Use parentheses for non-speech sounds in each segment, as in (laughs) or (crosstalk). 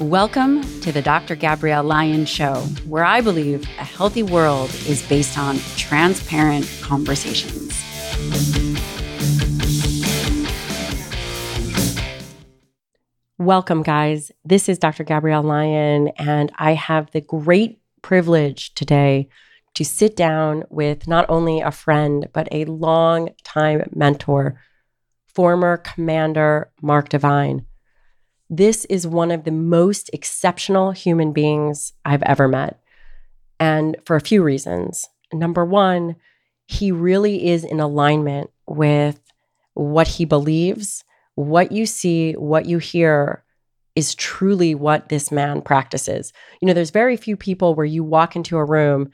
Welcome to the Dr. Gabrielle Lyon Show, where I believe a healthy world is based on transparent conversations. Welcome, guys. This is Dr. Gabrielle Lyon, and I have the great privilege today to sit down with not only a friend, but a long time mentor, former Commander Mark Divine. This is one of the most exceptional human beings I've ever met. And for a few reasons. Number one, he really is in alignment with what he believes. What you see, what you hear is truly what this man practices. You know, there's very few people where you walk into a room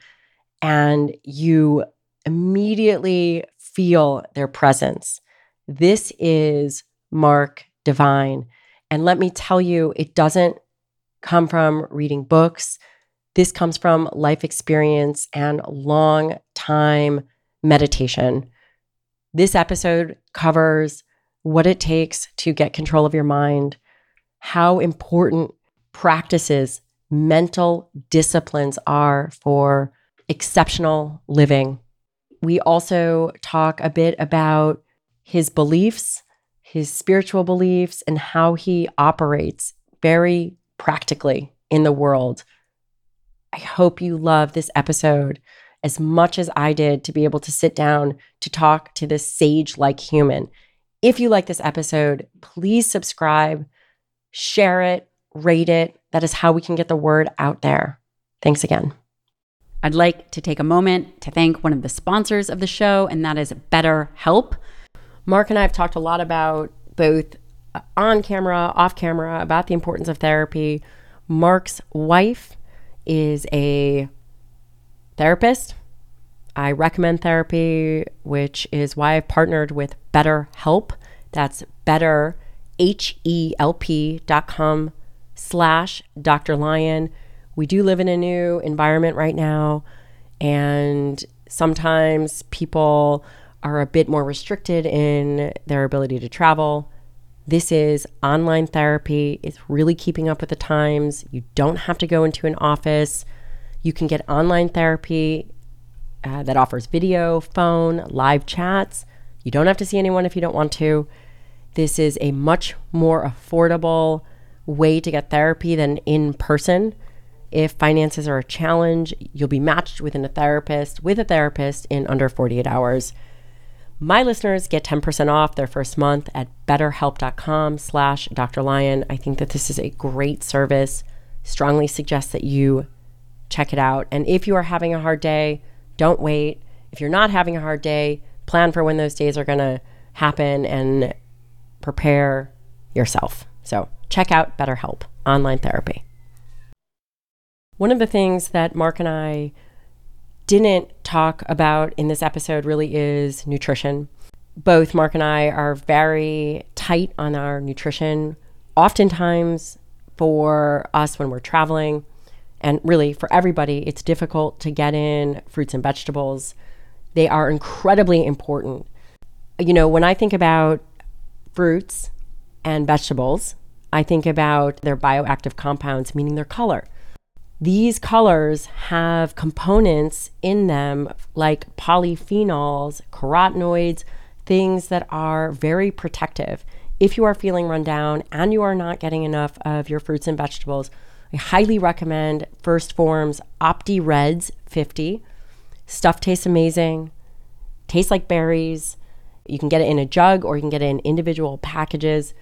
and you immediately feel their presence. This is Mark Divine. And let me tell you, it doesn't come from reading books. This comes from life experience and long time meditation. This episode covers what it takes to get control of your mind, how important practices, mental disciplines are for exceptional living. We also talk a bit about his beliefs his spiritual beliefs, and how he operates very practically in the world. I hope you love this episode as much as I did to be able to sit down to talk to this sage like human. If you like this episode, please subscribe, share it, rate it. That is how we can get the word out there. Thanks again. I'd like to take a moment to thank one of the sponsors of the show, and that is BetterHelp. Mark and I have talked a lot about both on camera, off camera, about the importance of therapy. Mark's wife is a therapist. I recommend therapy, which is why I've partnered with BetterHelp. That's better, H-E-L-P dot com slash Dr. Lyon. We do live in a new environment right now, and sometimes people are a bit more restricted in their ability to travel. This is online therapy. It's really keeping up with the times. You don't have to go into an office. You can get online therapy uh, that offers video, phone, live chats. You don't have to see anyone if you don't want to. This is a much more affordable way to get therapy than in person. If finances are a challenge, you'll be matched within a therapist with a therapist in under 48 hours. My listeners get 10% off their first month at betterhelp.com slash Dr. Lyon. I think that this is a great service. Strongly suggest that you check it out. And if you are having a hard day, don't wait. If you're not having a hard day, plan for when those days are going to happen and prepare yourself. So check out BetterHelp, online therapy. One of the things that Mark and I didn't talk about in this episode really is nutrition. Both Mark and I are very tight on our nutrition. Oftentimes, for us when we're traveling, and really for everybody, it's difficult to get in fruits and vegetables. They are incredibly important. You know, when I think about fruits and vegetables, I think about their bioactive compounds, meaning their color. These colors have components in them like polyphenols, carotenoids, things that are very protective. If you are feeling run down and you are not getting enough of your fruits and vegetables, I highly recommend 1st Phorm's Opti Reds 50. Stuff tastes amazing, tastes like berries. You can get it in a jug or you can get it in individual packages.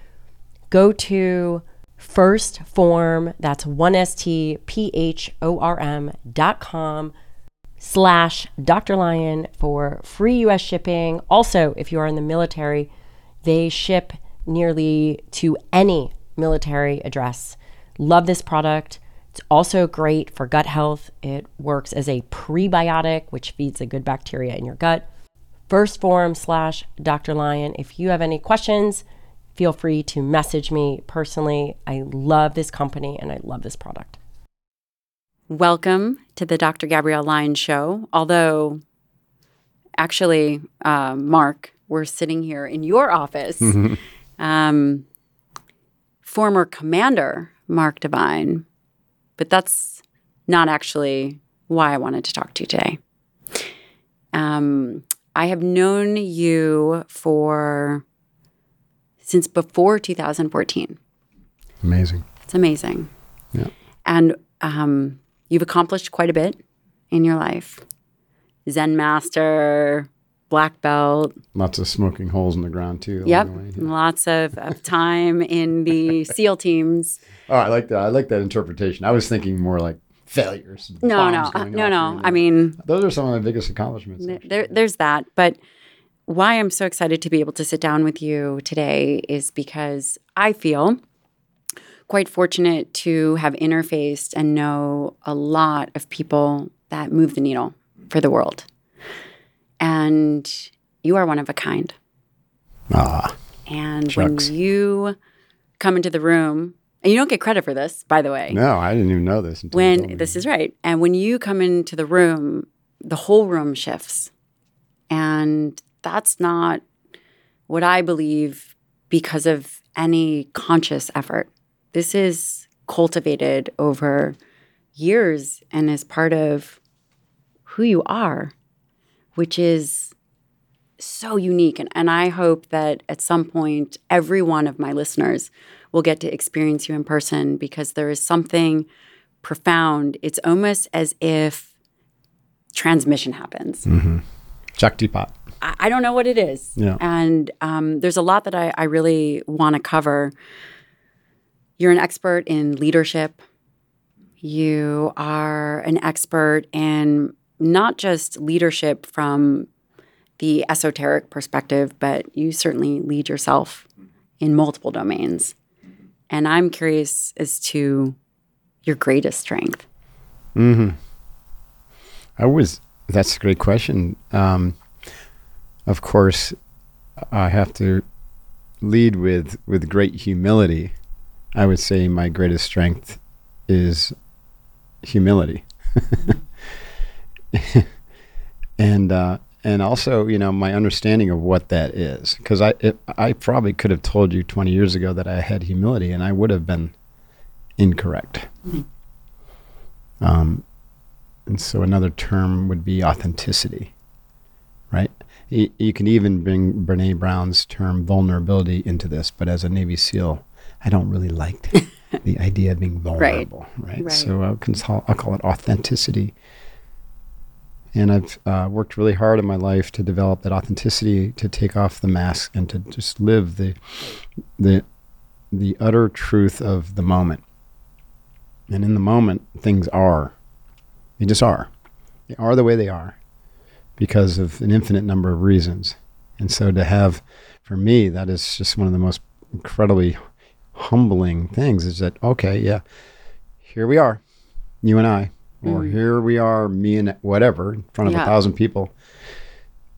Go to 1st Phorm. that's one S T P H O R M dot com slash Dr. Lyon for free US shipping. Also, if you are in the military, they ship nearly to any military address. Love this product. It's also great for gut health. It works as a prebiotic, which feeds the good bacteria in your gut. 1st Phorm slash Dr. Lyon. If you have any questions, feel free to message me personally. I love this company and I love this product. Welcome to the Dr. Gabrielle Lyon Show. Although, actually, uh, Mark, we're sitting here in your office. Mm-hmm. (laughs) Um, former commander Mark Divine, but that's not actually why I wanted to talk to you today. Um, I have known you for since before 2014. Amazing. It's amazing. Yeah. And um, you've accomplished quite a bit in your life. Zen master, black belt. Lots of smoking holes in the ground too. Yep. way. Lots of, of time in the (laughs) SEAL teams. Oh, I like that. I like that interpretation. I was thinking more like failures. No, no, uh, no, no. I mean, those are some of my biggest accomplishments. there, there's that. But why I'm so excited to be able to sit down with you today is because I feel quite fortunate to have interfaced and know a lot of people that move the needle for the world. And you are one of a kind. Ah, And Shucks. when you come into the room, and you don't get credit for this, by the way. no, I didn't even know this. Until when this is right and when you come into the room the whole room shifts and that's not what i believe because of any conscious effort this is cultivated over years and is part of who you are which is so unique and, and i hope that at some point every one of my listeners will get to experience you in person because there is something profound. It's almost as if transmission happens. Mm-hmm. Shaktipat. I, I don't know what it is. Yeah. And um, there's a lot that I, I really want to cover. You're an expert in leadership. You are an expert in not just leadership from the esoteric perspective, but you certainly lead yourself in multiple domains. And I'm curious as to your greatest strength. I was. That's a great question. Um, of course, I have to lead with with great humility. I would say my greatest strength is humility, (laughs) and uh, and also you know my understanding of what that is. Because I it, I probably could have told you twenty years ago that I had humility, and I would have been incorrect. Um, and so another term would be authenticity? You, you can even bring Brene Brown's term vulnerability into this, but as a Navy SEAL, I don't really like (laughs) the idea of being vulnerable, right? Right. So I'll, I'll call it authenticity. And I've uh, worked really hard in my life to develop that authenticity, to take off the mask, and to just live the the the utter truth of the moment. And in the moment, things are they just are. They are the way they are because of an infinite number of reasons. And so to have, for me, that is just one of the most incredibly humbling things is that, okay, yeah, here we are, you and I, or mm. here we are, me and whatever, in front of Yeah. a thousand people.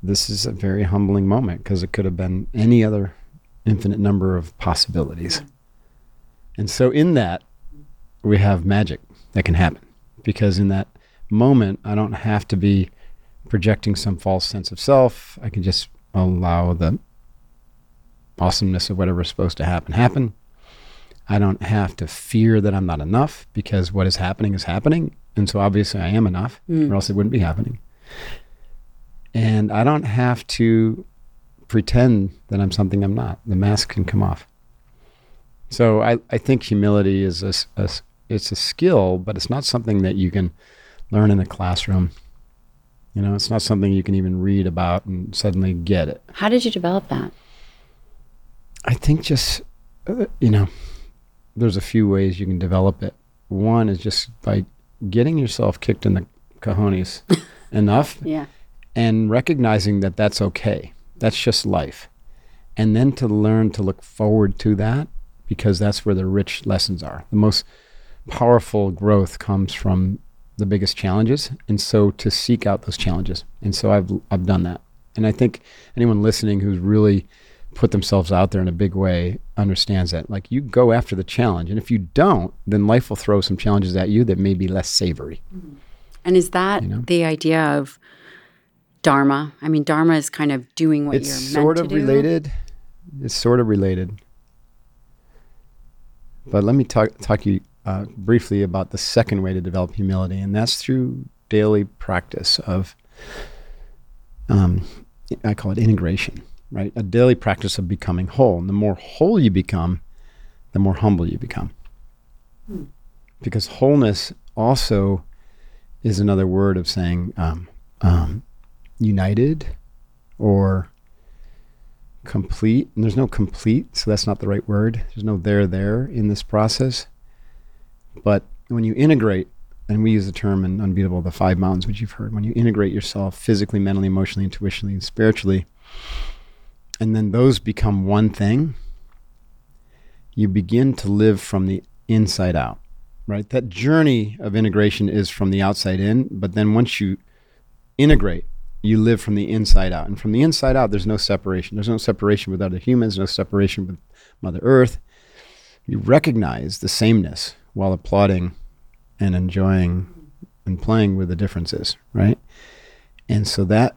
This is a very humbling moment because it could have been any other infinite number of possibilities. And so in that, we have magic that can happen because in that moment, I don't have to be projecting some false sense of self. I can just allow the awesomeness of whatever's supposed to happen happen. I don't have to fear that I'm not enough because what is happening is happening. And so obviously I am enough, mm. or else it wouldn't be happening. And I don't have to pretend that I'm something I'm not. The mask can come off. So I, I think humility is a, a it's a skill, but it's not something that you can learn in a classroom. You know, it's not something you can even read about and suddenly get it. How did you develop that? I think just, uh, you know, there's a few ways you can develop it. One is just by getting yourself kicked in the cojones (laughs) enough Yeah. and recognizing that that's okay. That's just life. And then to learn to look forward to that because that's where the rich lessons are. The most powerful growth comes from the biggest challenges. And so to seek out those challenges. And so I've, I've done that. And I think anyone listening who's really put themselves out there in a big way understands that. Like you go after the challenge. And if you don't, then life will throw some challenges at you that may be less savory. Mm-hmm. And is that You know? the idea of dharma? I mean, dharma is kind of doing what it's you're meant sort of related. It's sort of related. But let me talk talk you uh, briefly about the second way to develop humility, and that's through daily practice of. Um, I call it integration, right? A daily practice of becoming whole. And the more whole you become, the more humble you become. Because wholeness also is another word of saying um, um, united or complete. And there's no complete, so that's not the right word. There's no there there in this process. But when you integrate, and we use the term in Unbeatable, the five mountains, which you've heard, when you integrate yourself physically, mentally, emotionally, intuitionally, and spiritually, and then those become one thing, you begin to live from the inside out, right? That journey of integration is from the outside in, but then once you integrate, you live from the inside out. And from the inside out, there's no separation. There's no separation with other humans, no separation with Mother Earth. You recognize the sameness while applauding and enjoying and playing with the differences, right? And so that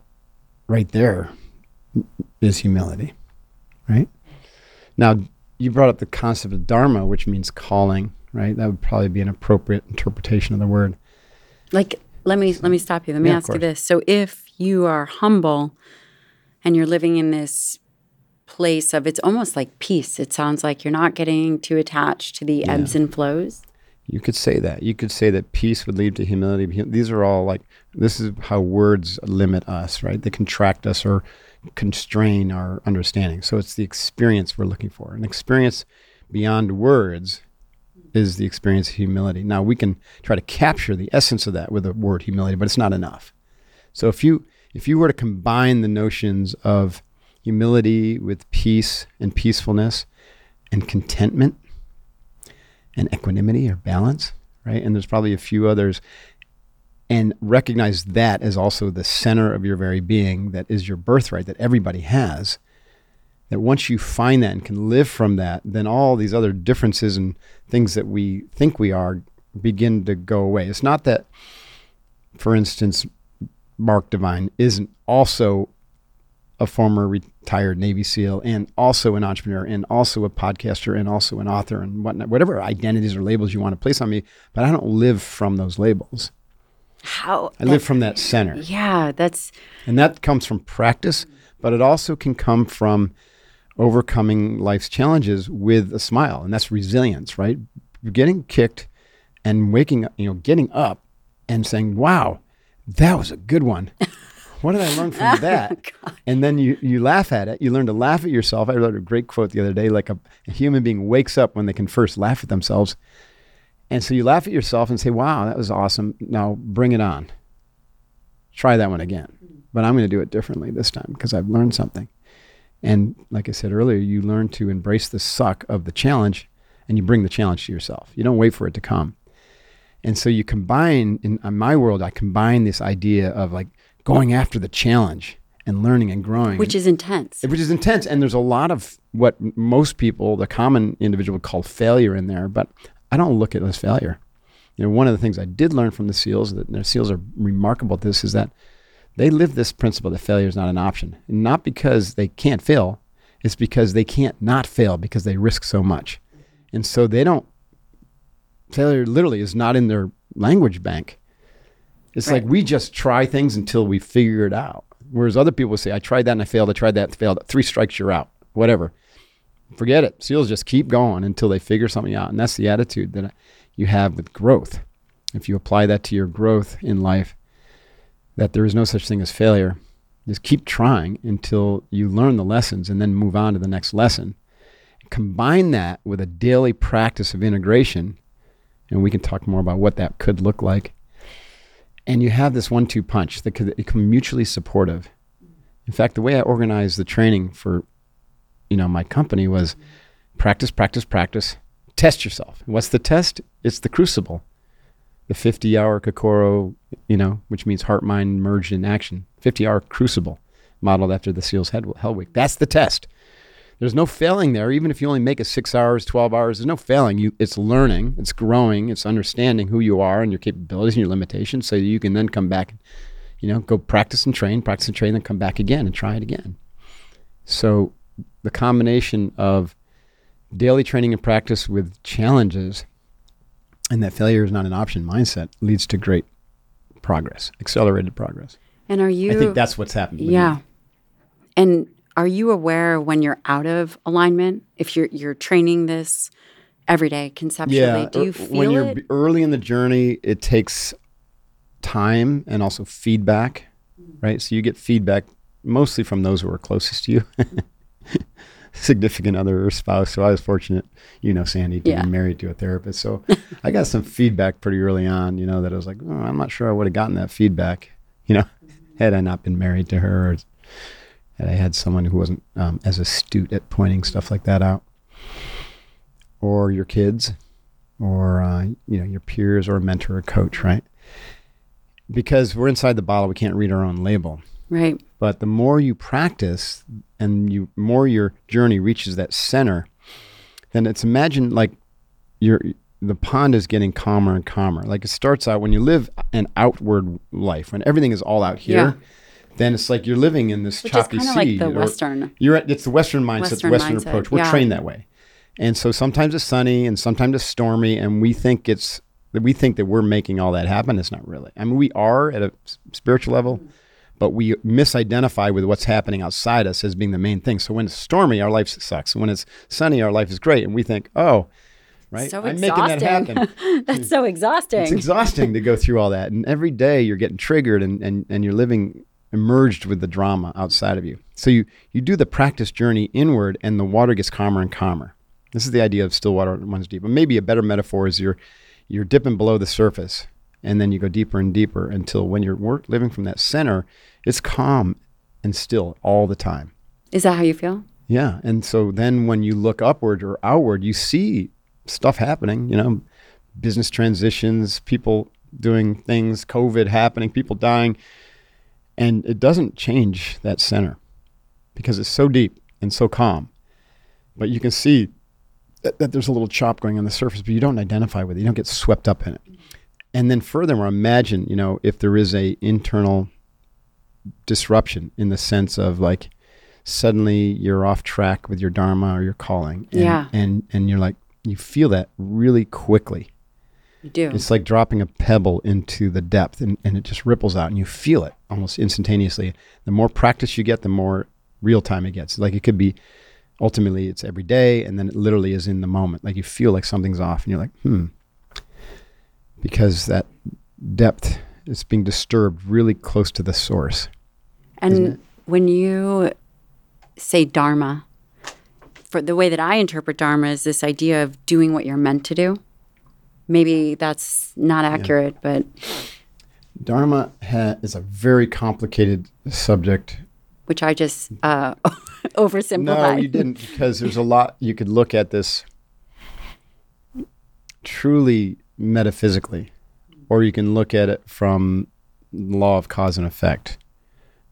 right there is humility, right? Now, you brought up the concept of dharma, which means calling, right? That would probably be an appropriate interpretation of the word. Like, let me let me stop you. Let me yeah, ask you this. So, if you are humble and you're living in this place of it's almost like peace. It sounds like you're not getting too attached to the yeah. ebbs and flows. You could say that. You could say that peace would lead to humility. These are all like, this is how words limit us, right? They contract us or constrain our understanding. So it's the experience we're looking for. An experience beyond words is the experience of humility. Now, we can try to capture the essence of that with the word humility, but it's not enough. So if you if you were to combine the notions of humility with peace and peacefulness and contentment, and equanimity or balance, right? And there's probably a few others. And recognize that as also the center of your very being, that is your birthright that everybody has. That once you find that and can live from that, then all these other differences and things that we think we are begin to go away. It's not that, for instance, Mark Divine isn't also a former retired Navy SEAL and also an entrepreneur and also a podcaster and also an author and whatnot, whatever identities or labels you want to place on me. But I don't live from those labels. How? I live from that center. Yeah, that's. And that comes from practice, but it also can come from overcoming life's challenges with a smile. And that's resilience, right? Getting kicked and waking up, you know, getting up and saying, wow, that was a good one. (laughs) What did I learn from oh, (laughs) that? and then you, you laugh at it. You learn to laugh at yourself. I read a great quote the other day like a, a human being wakes up when they can first laugh at themselves. And so you laugh at yourself and say, wow, that was awesome. Now bring it on. Try that one again. But I'm going to do it differently this time because I've learned something. And like I said earlier, you learn to embrace the suck of the challenge and you bring the challenge to yourself. You don't wait for it to come. And so you combine, in, in my world, I combine this idea of like going after the challenge and learning and growing. Which is intense. Which is intense. And there's a lot of what most people, the common individual, would call failure in there, but I don't look at it as failure. You know, one of the things I did learn from the SEALs, that the SEALs are remarkable at this, is that they live this principle that failure is not an option. And not because they can't fail, it's because they can't not fail because they risk so much. And so they don't, failure literally is not in their language bank. It's right. like we just try things until we figure it out. Whereas other people say, I tried that and I failed. I tried that and failed. Three strikes, you're out. Whatever. Forget it. SEALs just keep going until they figure something out. And that's the attitude that you have with growth. If you apply that to your growth in life, that there is no such thing as failure. Just keep trying until you learn the lessons and then move on to the next lesson. Combine that with a daily practice of integration, and we can talk more about what that could look like and you have this one-two punch that could become mutually supportive. In fact, the way I organized the training for, you know, my company was practice, practice, practice, test yourself. What's the test? It's the crucible, the 50-hour Kokoro, you know, which means heart, mind merged in action. 50-hour crucible, modeled after the SEAL's Hell Week. That's the test. There's no failing there, even if you only make it six hours, 12 hours. There's no failing. You, it's learning, it's growing, it's understanding who you are and your capabilities and your limitations so you can then come back, you know, go practice and train, practice and train, then come back again and try it again. So the combination of daily training and practice with challenges and that failure is not an option mindset leads to great progress, accelerated progress. And are you? I think that's what's happened. with yeah. me. And are you aware when you're out of alignment? If you're you're training this every day conceptually, Yeah. do you er- feel when you're it? early in the journey, it takes time and also feedback, right? So you get feedback mostly from those who are closest to you. (laughs) Significant other or spouse. So I was fortunate, you know, Sandy, to Yeah. be married to a therapist. So (laughs) I got some feedback pretty early on, you know, that I was like, oh, I'm not sure I would have gotten that feedback, you know, had I not been married to her or had I had someone who wasn't um, as astute at pointing stuff like that out. Or your kids, or uh, you know your peers, or a mentor, or coach, right? Because we're inside the bottle, we can't read our own label. right? But the more you practice, and you more your journey reaches that center, then it's imagine like your the pond is getting calmer and calmer. Like it starts out when you live an outward life, when everything is all out here. Then it's like you're living in this Which choppy of sea. like the Western. you're at, it's the Western mindset, Western the Western mindset, approach. We're yeah. trained that way, and so sometimes it's sunny and sometimes it's stormy, and we think it's that we think that we're making all that happen. It's not really. I mean, we are at a spiritual level, but we misidentify with what's happening outside us as being the main thing. So when it's stormy, our life sucks. When it's sunny, our life is great, and we think, oh, right, So I'm making that happen. (laughs) That's so exhausting. It's exhausting to go through all that. And every day you're getting triggered and, and, and you're living emerged with the drama outside of you. So you, you do the practice journey inward and the water gets calmer and calmer. This is the idea of still water runs deep. But maybe a better metaphor is you're, you're dipping below the surface and then you go deeper and deeper until when you're work, living from that center, it's calm and still all the time. Is that how you feel? Yeah. And so then when you look upward or outward, you see stuff happening, you know, business transitions, people doing things, COVID happening, people dying. And it doesn't change that center because it's so deep and so calm. But you can see that, that there's a little chop going on the surface, but you don't identify with it. You don't get swept up in it. And then furthermore, imagine, you know, if there is a internal disruption in the sense of like suddenly you're off track with your dharma or your calling. And, Yeah. And and you're like you feel that really quickly. You do. It's like dropping a pebble into the depth and, and it just ripples out and you feel it almost instantaneously. The more practice you get, the more real time it gets. Like it could be ultimately it's every day and then it literally is in the moment. Like you feel like something's off and you're like, hmm. Because that depth is being disturbed really close to the source. And when you say dharma, for the way that I interpret dharma is this idea of doing what you're meant to do. Maybe that's not accurate, but Dharma ha- is a very complicated subject. which I just uh, (laughs) oversimplified. No, you didn't, because there's a lot you could look at this truly metaphysically, or you can look at it from the law of cause and effect,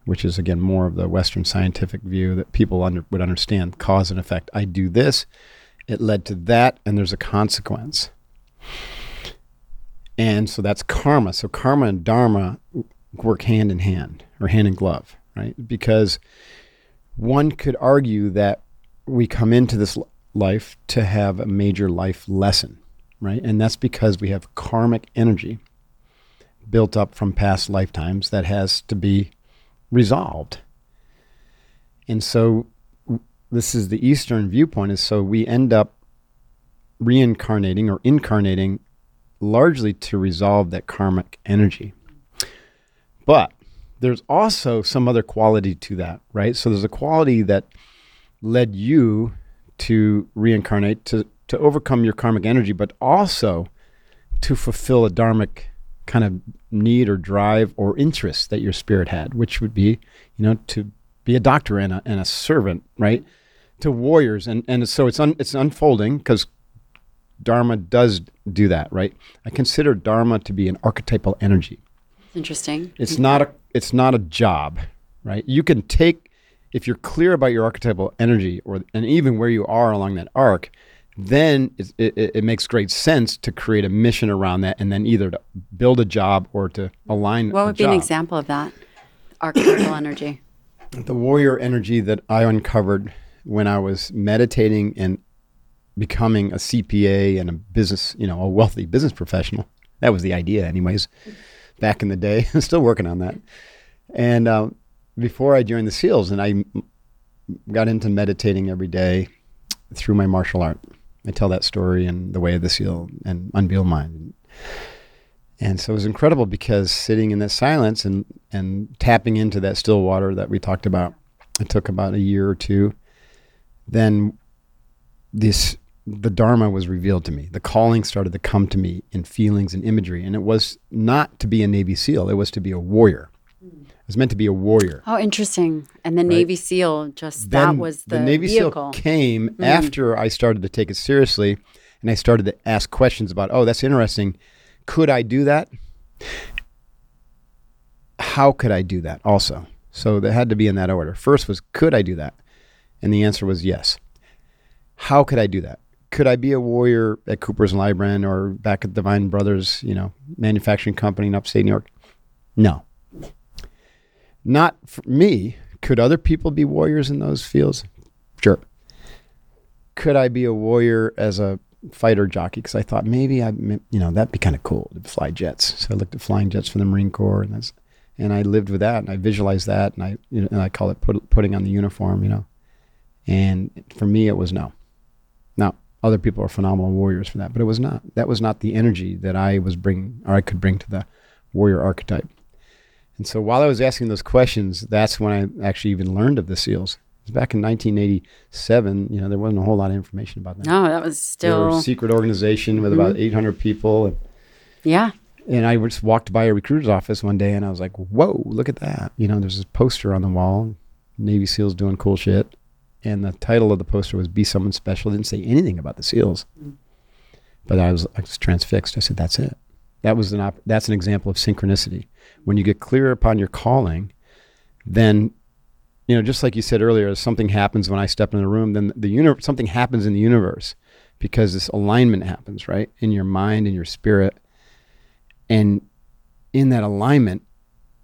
which is again more of the Western scientific view that people under, would understand cause and effect. I do this, it led to that, and there's a consequence. And so that's karma. So karma and dharma work hand in hand or hand in glove, right? Because one could argue that we come into this life to have a major life lesson, right? And that's because we have karmic energy built up from past lifetimes that has to be resolved. And so this is the Eastern viewpoint is so we end up reincarnating or incarnating largely to resolve that karmic energy. But there's also some other quality to that, right? So there's a quality that led you to reincarnate to to overcome your karmic energy, but also to fulfill a dharmic kind of need or drive or interest that your spirit had, which would be, you know, to be a doctor and a, and a servant, right? To warriors, and and so it's un, it's unfolding because dharma does do that, right? I consider dharma to be an archetypal energy. Interesting. It's not a it's not a job, right? You can take if you're clear about your archetypal energy or and even where you are along that arc, then it, it, it makes great sense to create a mission around that and then either to build a job or to align What would be an example of that? Archetypal energy. the warrior energy that I uncovered when I was meditating and becoming a CPA and a business, you know, a wealthy business professional. That was the idea, anyways, back in the day. I'm (laughs) still working on that. And uh, before I joined the SEALs, and I got into meditating every day through my martial art. I tell that story in The Way of the SEAL and Unbeatable Mind. And so it was incredible because sitting in that silence and, and tapping into that still water that we talked about, it took about a year or two. Then this the Dharma was revealed to me. The calling started to come to me in feelings and imagery. And it was not to be a Navy SEAL, it was to be a warrior. It was meant to be a warrior. Oh, interesting. And the Navy SEAL just that was the, Navy vehicle. SEAL came mm. after I started to take it seriously and I started to ask questions about, oh, that's interesting. Could I do that? How could I do that also? So they had to be in that order. First was, could I do that? And the answer was yes. How could I do that? Could I be a warrior at Coopers and Lybrand or back at Divine Brothers, you know, manufacturing company in upstate New York? No. Not for me. Could other people be warriors in those fields? Sure. Could I be a warrior as a fighter jockey? Because I thought maybe I, you know, that'd be kind of cool to fly jets. So I looked at flying jets for the Marine Corps, and that's, and I lived with that, and I visualized that, and I, you know, and I call it put, putting on the uniform, you know. And for me, it was no. Other people are phenomenal warriors for that, but it was not. That was not the energy that I was bringing, or I could bring to the warrior archetype. And so while I was asking those questions, that's when I actually even learned of the SEALs. It was back in 1987. You know, there wasn't a whole lot of information about that. No, that was They were still a secret organization with about mm-hmm. 800 people. And, yeah. and I just walked by a recruiter's office one day and I was like, whoa, look at that. You know, there's this poster on the wall, Navy SEALs doing cool shit. And the title of the poster was Be Someone Special. It didn't say anything about the SEALs. Mm. But I was, I was transfixed. I said, that's it. That was an op- that's an example of synchronicity. When you get clear upon your calling, then you know, just like you said earlier, something happens when I step in the room, then the universe something happens in the universe because this alignment happens, right? In your mind and your spirit. And in that alignment,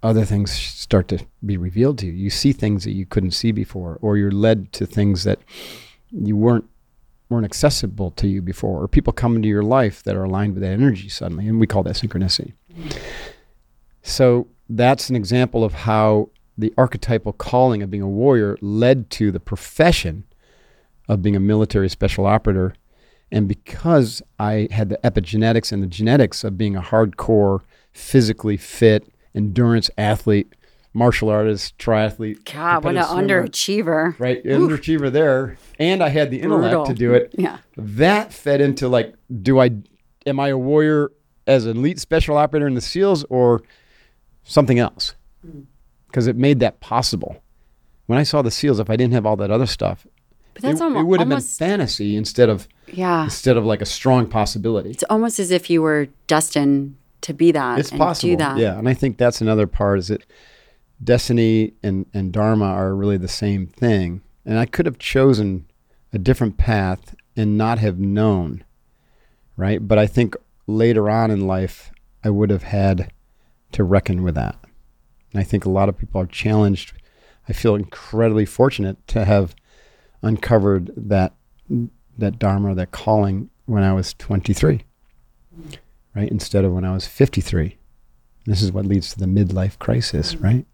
other things start to be revealed to you. You see things that you couldn't see before, or you're led to things that you weren't weren't accessible to you before, or people come into your life that are aligned with that energy suddenly, and we call that synchronicity. So that's an example of how the archetypal calling of being a warrior led to the profession of being a military special operator. And because I had the epigenetics and the genetics of being a hardcore, physically fit, endurance athlete, martial artist, triathlete. God, what an swimmer, underachiever. Right, underachiever there. And I had the intellect Brutal. to do it Yeah. that fed into like do i am i a warrior as an elite special operator in the seals or something else hmm. because it made that possible when i saw the seals if i didn't have all that other stuff But that's it, it would have almost been fantasy instead of yeah. instead of like a strong possibility It's almost as if you were destined to be that it's and possible. do that. yeah and i think that's another part is that destiny and, and dharma are really the same thing. And i could have chosen a different path and not have known right? But i think later on in life i would have had to reckon with that. And i think a lot of people are challenged. I feel incredibly fortunate to have uncovered that that dharma that calling when i was 23 right instead of when i was 53 this is what leads to the midlife crisis, mm-hmm. right?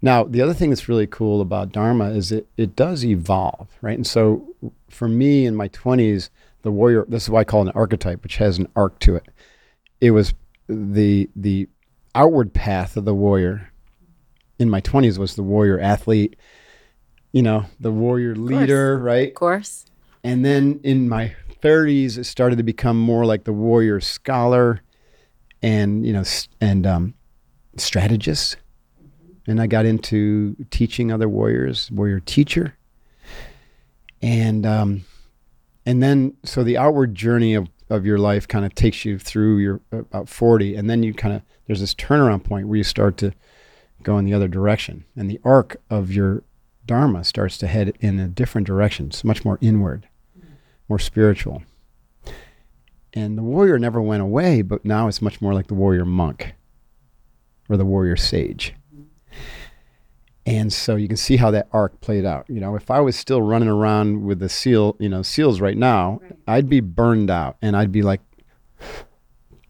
Now, the other thing that's really cool about Dharma is it, it does evolve, right? And so for me in my 20s, the warrior, this is why I call it an archetype, which has an arc to it. It was the the outward path of the warrior in my 20s was the warrior athlete, you know, the warrior leader, right? Of course. And then in my 30s, it started to become more like the warrior scholar and, you know, and um, strategist. And I got into teaching other warriors, warrior teacher. And, um, and then, so the outward journey of, of your life kind of takes you through your about 40. And then you kind of, there's this turnaround point where you start to go in the other direction. And the arc of your Dharma starts to head in a different direction. It's much more inward, more spiritual. And the warrior never went away, but now it's much more like the warrior monk or the warrior sage. And so you can see how that arc played out. You know, if I was still running around with the seal, you know, seals right now, I'd be burned out and I'd be like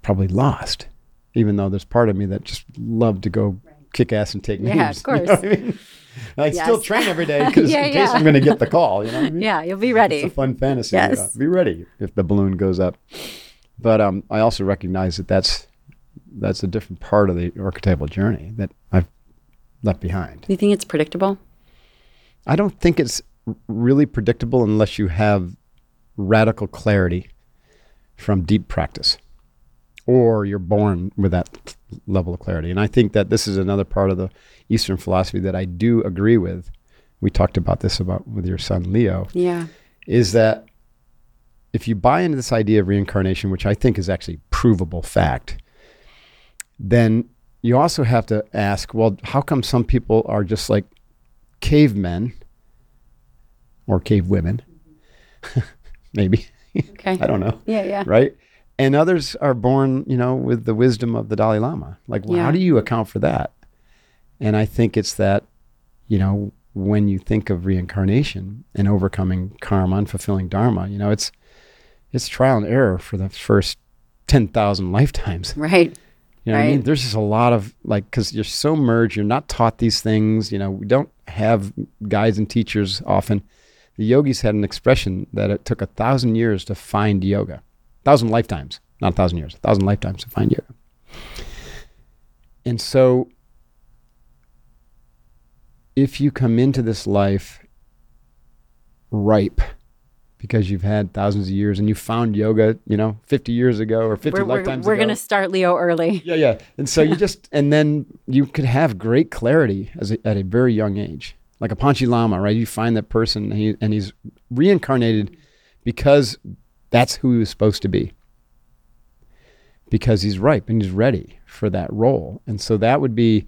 probably lost. Even though there's part of me that just loved to go kick ass and take names. Yeah, of (laughs) you know course. I? (laughs) I still train every day (laughs) because Yeah, in case yeah. I'm going to get the call. You know I (laughs) mean? Yeah, you'll be ready. It's a fun fantasy. Yes. uh, be ready if the balloon goes up. But um, I also recognize that that's that's a different part of the archetypal journey that I've left behind. Do you think it's predictable? I don't think it's really predictable unless you have radical clarity from deep practice or you're born with that level of clarity. And I think that this is another part of the Eastern philosophy that I do agree with. We talked about this about with your son Leo Yeah. is that if you buy into this idea of reincarnation, which I think is actually provable fact, then you also have to ask, well, how come some people are just like cavemen or cave women? (laughs) Maybe. Okay. (laughs) I don't know. Yeah, yeah. Right? And others are born, you know, with the wisdom of the Dalai Lama. Like, well, Yeah. how do you account for that? And I think it's that, you know, when you think of reincarnation and overcoming karma and fulfilling dharma, you know, it's it's trial and error for the first ten thousand lifetimes. (laughs) Right. You know what I mean? Right. There's just a lot of like because you're so merged, you're not taught these things. You know, we don't have guides and teachers often. The yogis had an expression that it took a thousand years to find yoga, thousand lifetimes, not a thousand years, a thousand lifetimes to find yoga. And so, if you come into this life ripe because you've had thousands of years and you found yoga, you know, 50 years ago or 50 We're, we're, lifetimes we're ago. going to start Leo early. (laughs) Yeah, yeah. And so you (laughs) just, and then you could have great clarity as a, at a very young age, like a Panchen Lama, right? You find that person, and, he, and he's reincarnated because that's who he was supposed to be, because he's ripe and he's ready for that role. And so that would be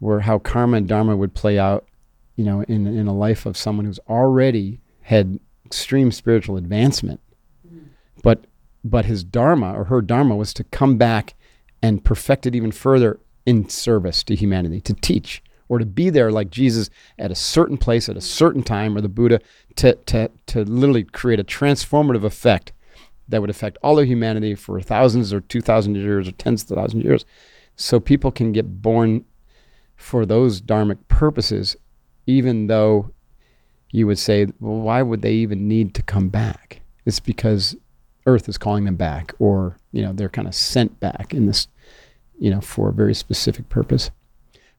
where how karma and dharma would play out, you know, in in a life of someone who's already had extreme spiritual advancement, mm-hmm. but but his dharma or her dharma was to come back and perfect it even further in service to humanity, to teach or to be there like Jesus at a certain place at a certain time, or the Buddha to to to literally create a transformative effect that would affect all of humanity for thousands or two thousand years or tens of thousands of years, so people can get born for those dharmic purposes, even though you would say, well, why would they even need to come back? It's because Earth is calling them back, or you know they're kind of sent back in this, you know, for a very specific purpose.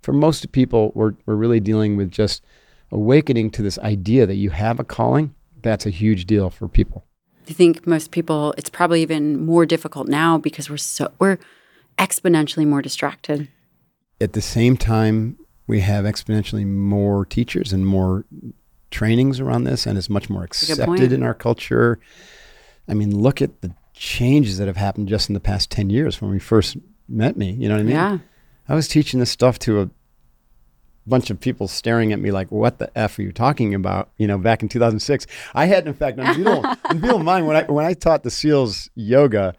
For most people, we're we're really dealing with just awakening to this idea that you have a calling. That's a huge deal for people. I think most people, it's probably even more difficult now because we're so, we're exponentially more distracted. At the same time, we have exponentially more teachers and more trainings around this, and it's much more accepted in our culture. I mean, look at the changes that have happened just in the past 10 years when we first met me. You know what I mean? Yeah. I was teaching this stuff to a bunch of people staring at me like, what the F are you talking about? You know, back in 2006. I had, in fact, if you don't, if you mind, when I, when I taught the SEALs yoga,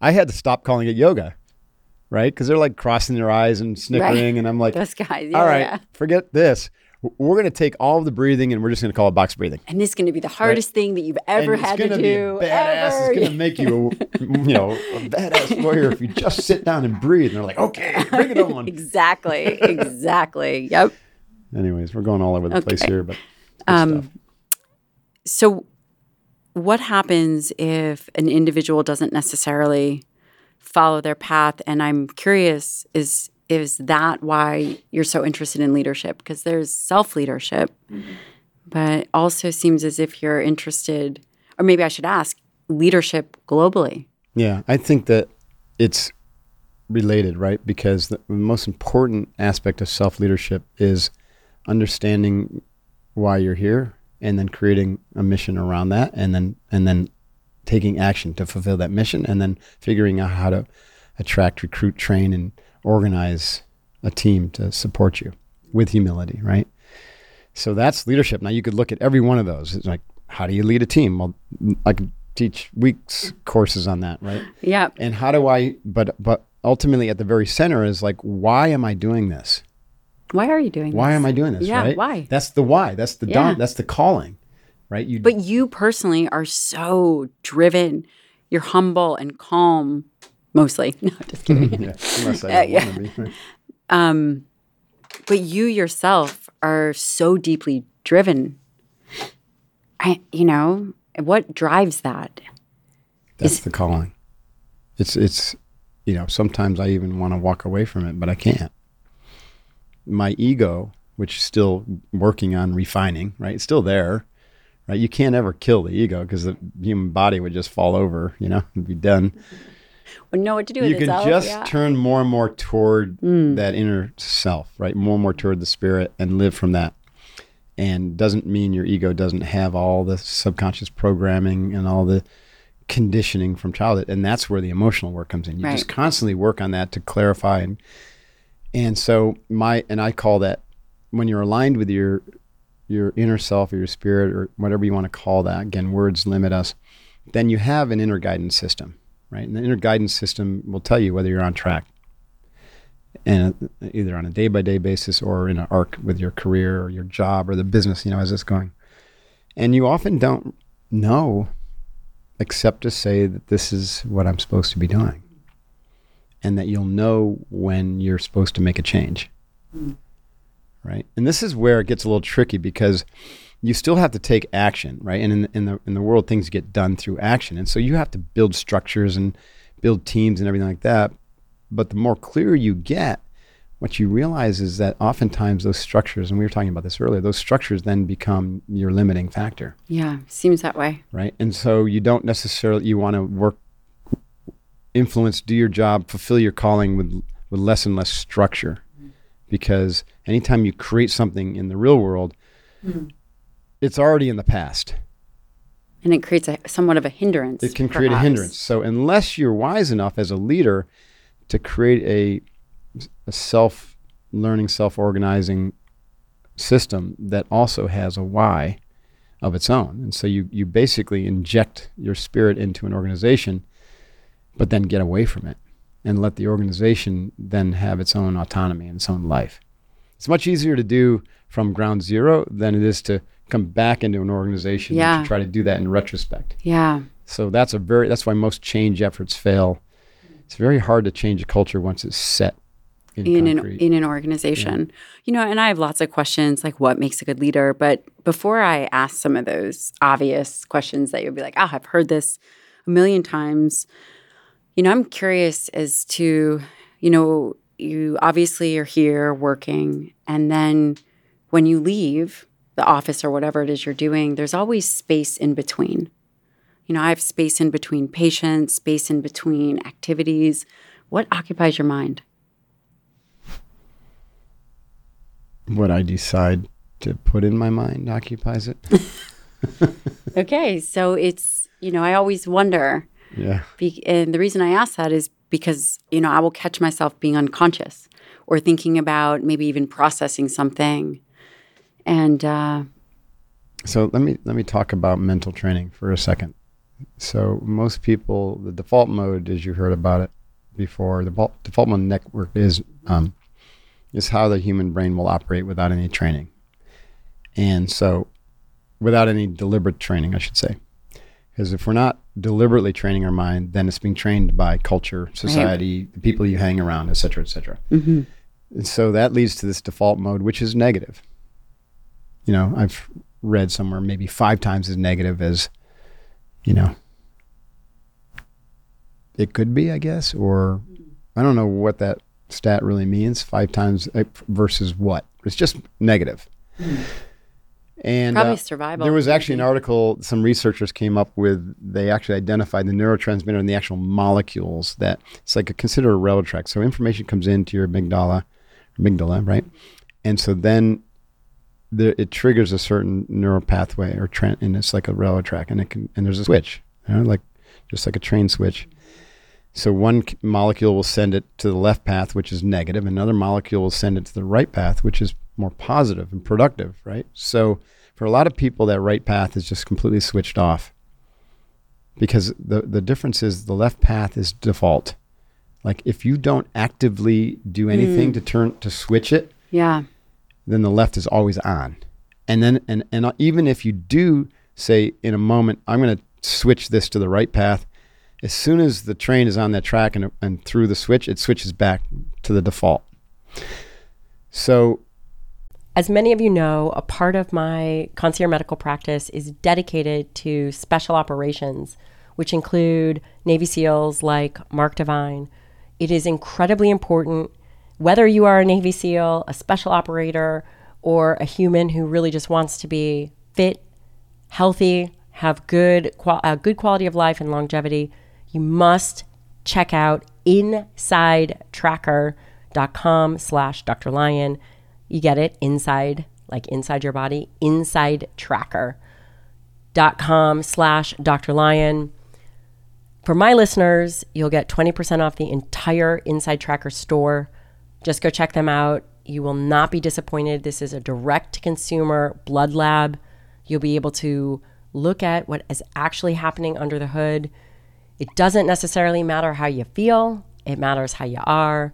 I had to stop calling it yoga, right? Because they're like crossing their eyes and snickering. And I'm like, Those guys. Yeah, all right, yeah. forget this. We're going to take all of the breathing and we're just going to call it box breathing. And this is going to be the hardest thing that you've ever had to do. Badass. It's going to make you, a, you know, a (laughs) badass warrior if you just sit down and breathe. And they're like, okay, bring it on. (laughs) exactly. Exactly. Yep. Anyways, we're going all over the place here, but Um, stuff. So, what happens if an individual doesn't necessarily follow their path? And I'm curious is is that why you're so interested in leadership? Because there's self leadership, mm-hmm. but also seems as if you're interested, or maybe I should ask, leadership globally. Yeah, I think that it's related, right? Because the most important aspect of self leadership is understanding why you're here and then creating a mission around that and then and then taking action to fulfill that mission and then figuring out how to attract, recruit, train and organize a team to support you with humility, right? So that's leadership. Now you could look at every one of those. It's like, how do you lead a team? Well, I could teach weeks courses on that, right? Yeah. And how do I? But but ultimately, at the very center is like, why am I doing this? Why are you doing this? Why this? am I doing this? Yeah, right? why? That's the why. That's the Yeah. dom- that's the calling, right? You But you personally are so driven. You're humble and calm, mostly. (laughs) No, just kidding. yeah, unless I Uh, yeah. be. (laughs) um, but you yourself are so deeply driven. I, you know, what drives that? That's the calling. It's it's you know sometimes I even want to walk away from it, but I can't. My ego, which is still working on refining, right? It's still there, right? You can't ever kill the ego because the human body would just fall over, you know, and be done. Wouldn't know what to do with you can itself. just yeah. turn more and more toward mm. that inner self, right? More and more toward the spirit and live from that. And doesn't mean your ego doesn't have all the subconscious programming and all the conditioning from childhood. And that's where the emotional work comes in. You just constantly work on that to clarify and and so my and I call that when you're aligned with your your inner self or your spirit or whatever you want to call that. Again, words limit us. Then you have an inner guidance system, right? And the inner guidance system will tell you whether you're on track, and uh, either on a day by day basis or in an arc with your career or your job or the business. You know, as it's going, and you often don't know, except to say that this is what I'm supposed to be doing, and that you'll know when you're supposed to make a change right? And this is where it gets a little tricky because you still have to take action, right? And in the, in the in the world, things get done through action, and so you have to build structures and build teams and everything like that. But the more clear you get, what you realize is that oftentimes those structures, and we were talking about this earlier, those structures then become your limiting factor, yeah, seems that way. right? And so you don't necessarily you want to work, influence, do your job, fulfill your calling with with less and less structure, mm. because anytime you create something in the real world, mm. It's already in the past. And it creates a somewhat of a hindrance. It can create a hindrance. So unless you're wise enough as a leader to create a, a self learning, self organizing system that also has a why of its own. And so you, you basically inject your spirit into an organization, but then get away from it and let the organization then have its own autonomy and its own life. It's much easier to do from ground zero than it is to come back into an organization Yeah. to try to do that in retrospect. Yeah. So that's a very that's why most change efforts fail. It's very hard to change a culture once it's set in, in an in an organization. You know, and I have lots of questions like what makes a good leader, but before I ask some of those obvious questions that you'll be like, "Oh, I've heard this a million times." You know, I'm curious as to, you know, you obviously are here working and then when you leave the office or whatever it is you're doing, there's always space in between. You know, I have space in between patients, space in between activities. What occupies your mind? what I decide to put in my mind occupies it. (laughs) Okay, so it's you know I always wonder, yeah. be, and the reason I ask that is because you know I will catch myself being unconscious or thinking about maybe even processing something, and uh, So let me let me talk about mental training for a second. So most people, the default mode, as you heard about it before, the default, default mode network is um, is how the human brain will operate without any training, and so without any deliberate training, I should say. Because if we're not deliberately training our mind, then it's being trained by culture, society, the people you hang around, et cetera, et cetera. And so that leads to this default mode, which is negative. You know, I've read somewhere maybe five times as negative as, you know, it could be, I guess, or I don't know what that stat really means. Five times uh, versus what? It's just negative. And probably uh, survival. there was actually an article some researchers came up with. They actually identified the neurotransmitter and the actual molecules that it's like a consider a railroad track. So information comes into your amygdala, amygdala, right? And so then the, it triggers a certain neural pathway or tran and it's like a railroad track, and it can and there's a switch, you know, like just like a train switch. So one c- molecule will send it to the left path, which is negative. Another molecule will send it to the right path, which is more positive and productive, right? So for a lot of people, that right path is just completely switched off because the the difference is the left path is default. Like if you don't actively do anything hmm. to turn to switch it, yeah, then the left is always on. And then and and even if you do say in a moment I'm going to switch this to the right path, as soon as the train is on that track and and through the switch, it switches back to the default. So As many of you know, a part of my concierge medical practice is dedicated to special operations, which include Navy SEALs like Mark Divine. It is incredibly important, whether you are a Navy SEAL, a special operator, or a human who really just wants to be fit, healthy, have good, qual- uh, good quality of life and longevity, you must check out insidetracker.com slash Dr. Lyon. You get it inside, like inside your body, insidetracker.com slash Dr. Lyon. For my listeners, you'll get 20% off the entire Inside Tracker store. Just go check them out. You will not be disappointed. This is a direct to consumer blood lab. You'll be able to look at what is actually happening under the hood. It doesn't necessarily matter how you feel, it matters how you are.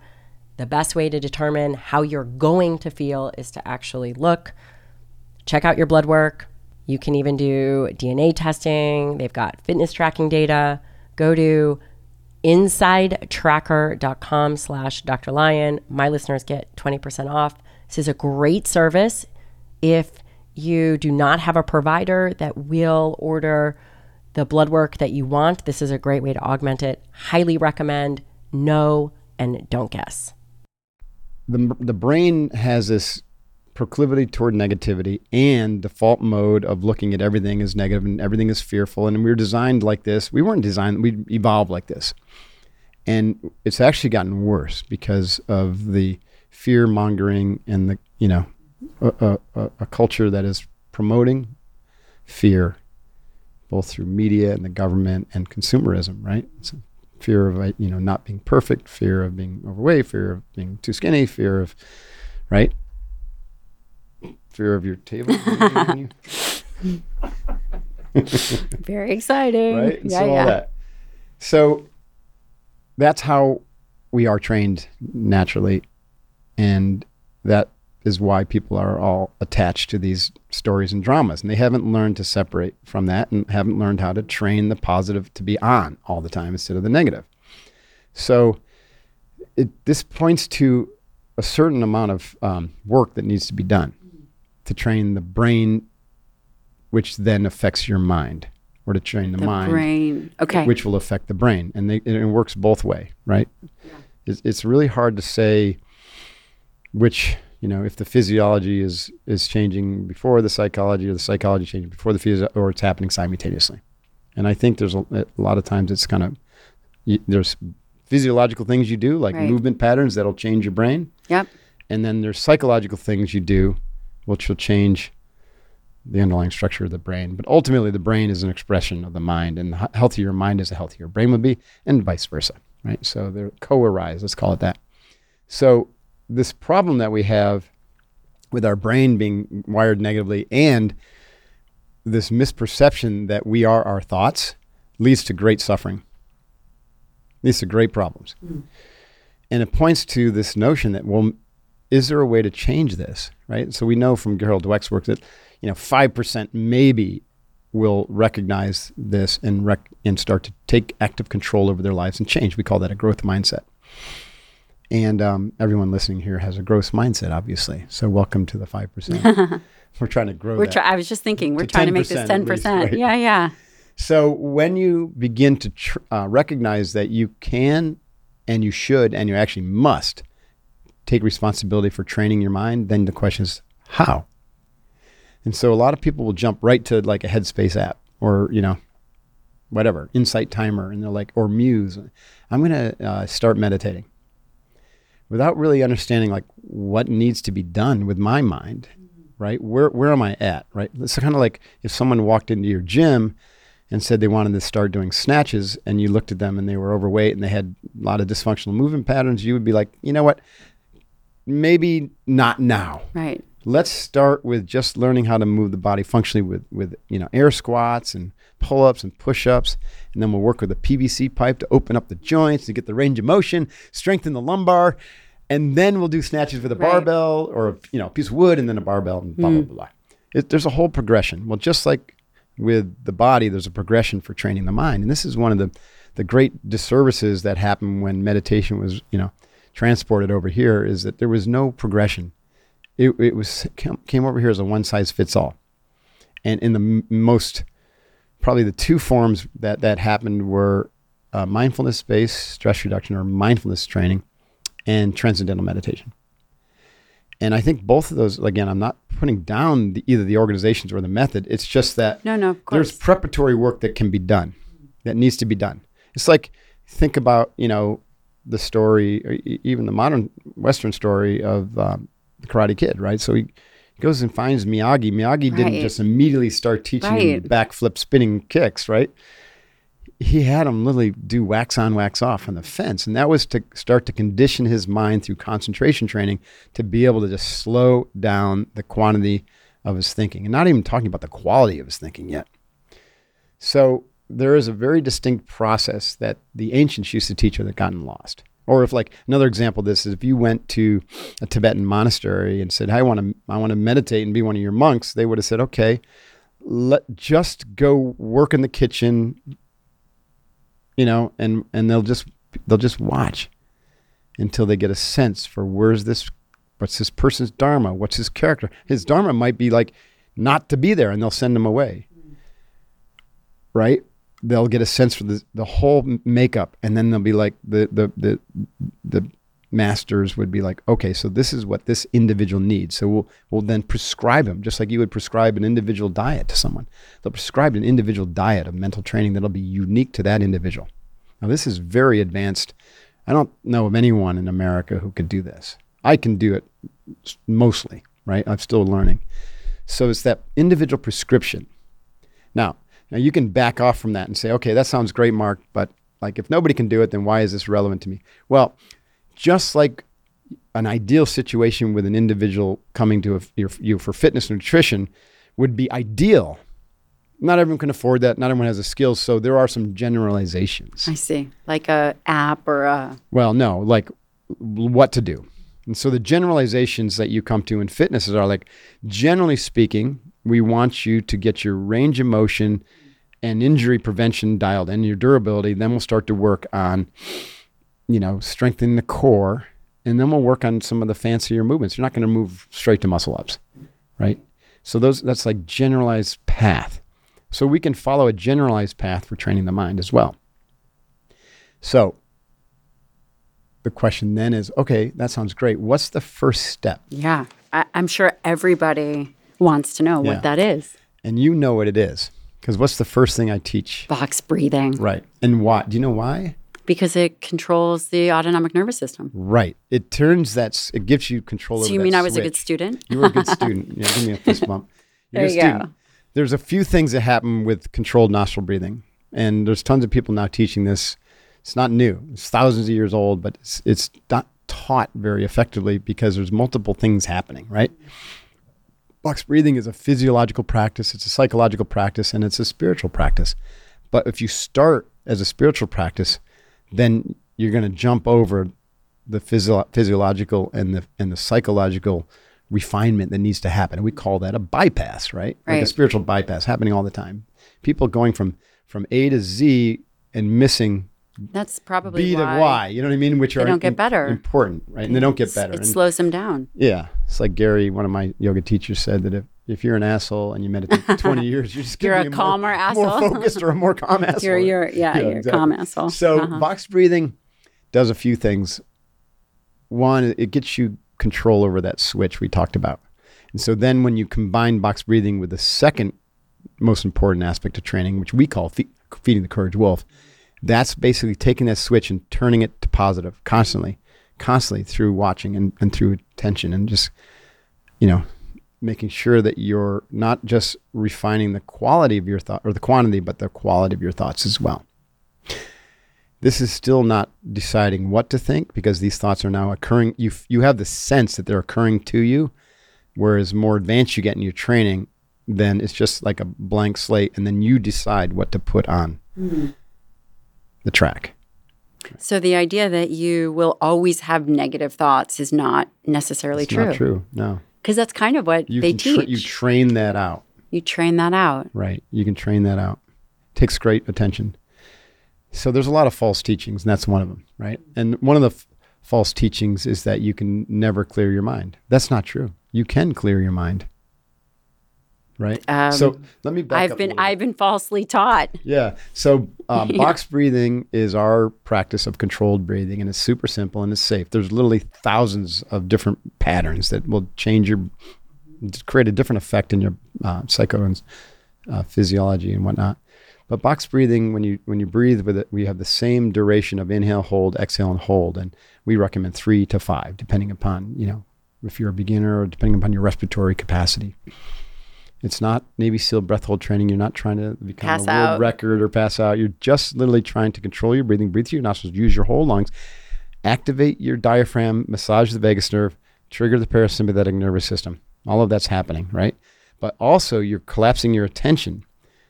The best way to determine how you're going to feel is to actually look, check out your blood work. You can even do DNA testing. They've got fitness tracking data. Go to insidetracker.com slash Dr. Lyon. My listeners get 20% off. This is a great service. If you do not have a provider that will order the blood work that you want, this is a great way to augment it. Highly recommend. Know and don't guess. the the brain has this proclivity toward negativity and default mode of looking at everything as negative and everything is fearful. And we were designed like this. We weren't designed we evolved like this. And it's actually gotten worse because of the fear mongering and the you know a, a, a culture that is promoting fear both through media and the government and consumerism right? It's fear of you know not being perfect fear of being overweight fear of being too skinny fear of right fear of your table (laughs) (laughs) Very exciting. right? And Yeah, so yeah. that. So that's how we are trained naturally. And that is why people are all attached to these stories and dramas. And they haven't learned to separate from that and haven't learned how to train the positive to be on all the time instead of the negative. So it, this points to a certain amount of um, work that needs to be done to train the brain which then affects your mind or to train the, The mind brain. Okay. which will affect the brain and, they, and it works both way right it's, it's really hard to say which you know if the physiology is is changing before the psychology or the psychology changing before the physio or it's happening simultaneously and i think there's a, a lot of times it's kind of there's physiological things you do like Right. movement patterns that'll change your brain yep. and then there's psychological things you do which will change the underlying structure of the brain. But ultimately the brain is an expression of the mind and the healthier your mind is a healthier brain will be and vice versa right? So they're co-arise let's call it that. So this problem that we have with our brain being wired negatively and this misperception that we are our thoughts leads to great suffering leads to great problems. Mm. And it points to this notion that well is there a way to change this right so we know from Gerald Dweck's work that you know 5% maybe will recognize this and rec- and start to take active control over their lives and change we call that a growth mindset and um, everyone listening here has a growth mindset obviously so welcome to the 5% (laughs) we're trying to grow We're try- I was just thinking, we're To trying to make this 10% 10%. least, right? Yeah, yeah. So when you begin to tr- uh, recognize that you can and you should and you actually must take responsibility for training your mind, then the question is how. And so a lot of people will jump right to like a Headspace app or you know whatever Insight Timer, and they're like or Muse. I'm going to uh, start meditating without really understanding like what needs to be done with my mind right where where am i at right it's kind of like if someone walked into your gym and said they wanted to start doing snatches and you looked at them and they were overweight and they had a lot of dysfunctional movement patterns you would be like you know what maybe not now Right. let's start with just learning how to move the body functionally with with you know air squats and pull-ups and push-ups and then we'll work with a pvc pipe to open up the joints to get the range of motion strengthen the lumbar and then we'll do snatches with a Right. barbell or you know a piece of wood and then a barbell and blah blah mm. blah. blah. It, there's a whole progression. Well, just like with the body, there's a progression for training the mind, and this is one of the the great disservices that happened when meditation was you know transported over here is that there was no progression. It, it was came, over here as a one size fits all, and in the m- most probably the two forms that that happened were uh, mindfulness based stress reduction or mindfulness training and transcendental meditation. And I think both of those, again, I'm not putting down the, either the organizations or the method. It's just that No, no, there's preparatory work that can be done, that needs to be done. It's like think about you know the story, or even the modern Western story of um, the Karate Kid, right? So he goes and finds Miyagi. Miyagi didn't just immediately start teaching him backflip spinning kicks, right? he had him literally do wax on, wax off on the fence. And that was to start to condition his mind through concentration training to be able to just slow down the quantity of his thinking and not even talking about the quality of his thinking yet. So there is a very distinct process that the ancients used to teach that had gotten lost. Or if like another example of this is if you went to a Tibetan monastery and said, I want to I want to meditate and be one of your monks, they would have said, Okay, let just go work in the kitchen, you know, and and they'll just they'll just watch until they get a sense for where's this what's this person's dharma, what's his character. His dharma might be like not to be there and they'll send him away. Right? They'll get a sense for the the whole makeup and then they'll be like the the the the masters would be like, okay, so this is what this individual needs. So we'll we'll then prescribe him, just like you would prescribe an individual diet to someone. They'll prescribe an individual diet of mental training that'll be unique to that individual. Now this is very advanced. I don't know of anyone in America who could do this. I can do it mostly, right? I'm still learning. So it's that individual prescription. Now, now you can back off from that and say, okay, that sounds great, Mark, but like if nobody can do it, then why is this relevant to me? Well, just like an ideal situation with an individual coming to a, your, you for fitness and nutrition would be ideal. Not everyone can afford that. Not everyone has the skills. So there are some generalizations. I see. Like a app or a Well, no, like what to do. And so the generalizations that you come to in fitness are like, generally speaking, we want you to get your range of motion and injury prevention dialed in, your durability. Then we'll start to work on, you know, strengthening the core. And then we'll work on some of the fancier movements. You're not going to move straight to muscle ups, right? So those that's like generalized path. So we can follow a generalized path for training the mind as well. So the question then is okay, that sounds great. What's the first step? yeah. I, I'm sure everybody wants to know Yeah. what that is. And you know what it is. Because what's the first thing I teach? Box breathing Right. And why? Do you know why? because it controls the autonomic nervous system. Right. It turns that, it gives you control over So you that mean I was a good student? You were a good (laughs) student. Yeah, give me a fist bump. (laughs) You're There you go. There's a few things that happen with controlled nostril breathing. And there's tons of people now teaching this. It's not new. It's thousands of years old, but it's, it's not taught very effectively because there's multiple things happening, right? Box breathing is a physiological practice, it's a psychological practice, and it's a spiritual practice. But if you start as a spiritual practice, then you're going to jump over the physio- physiological and the and the psychological refinement that needs to happen. And we call that a bypass, right? Like a spiritual bypass happening all the time. People going from from A to Z and missing That's probably B to why Y. You know what I mean? Which they are don't get better. important, right? And they don't get better. It And- slows them down. yeah, it's like Gary, one of my yoga teachers, said that if, if you're an asshole and you meditate for 20 (laughs) years, you're just You're a be calmer more, asshole. more (laughs) focused or a more calm asshole. You're, you're, yeah, you're a exactly. calm asshole. So Uh-huh. box breathing does a few things. One, it gets you control over that switch we talked about. And so then when you combine box breathing with the second most important aspect of training, which we call fe- feeding the courage wolf, that's basically taking that switch and turning it to positive constantly, constantly through watching and, and through attention and just, you know, making sure that you're not just refining the quality of your thought or the quantity, but the quality of your thoughts as well. This is still not deciding what to think because these thoughts are now occurring. You you have the sense that they're occurring to you, whereas more advanced you get in your training, then it's just like a blank slate, and then you decide what to put on mm-hmm. The track. So the idea that you will always have negative thoughts is not necessarily It's true. not true. No. Because that's kind of what You they tra- teach. you train that out. you train that out. Right. You can train that out. Takes great attention. So there's a lot of false teachings, and that's one of them, right? And one of the f- false teachings is that you can never clear your mind. That's not true. You can clear your mind. Right? Um, so let me back I've up been. I've been falsely taught. Yeah. So um, (laughs) box breathing is our practice of controlled breathing, and it's super simple and it's safe. There's literally thousands of different patterns that will change your, create a different effect in your uh, psycho and uh, physiology and whatnot. But box breathing, when you when you breathe with it, we have the same duration of inhale, hold, exhale, and hold, and we recommend three to five, depending upon you know if you're a beginner or depending upon your respiratory capacity. It's not Navy SEAL breath hold training. You're not trying to become Pass a world out. record or pass out. You're just literally trying to control your breathing. Breathe through your nostrils. Use your whole lungs. Activate your diaphragm. Massage the vagus nerve. Trigger the parasympathetic nervous system. All of that's happening, right? But also, you're collapsing your attention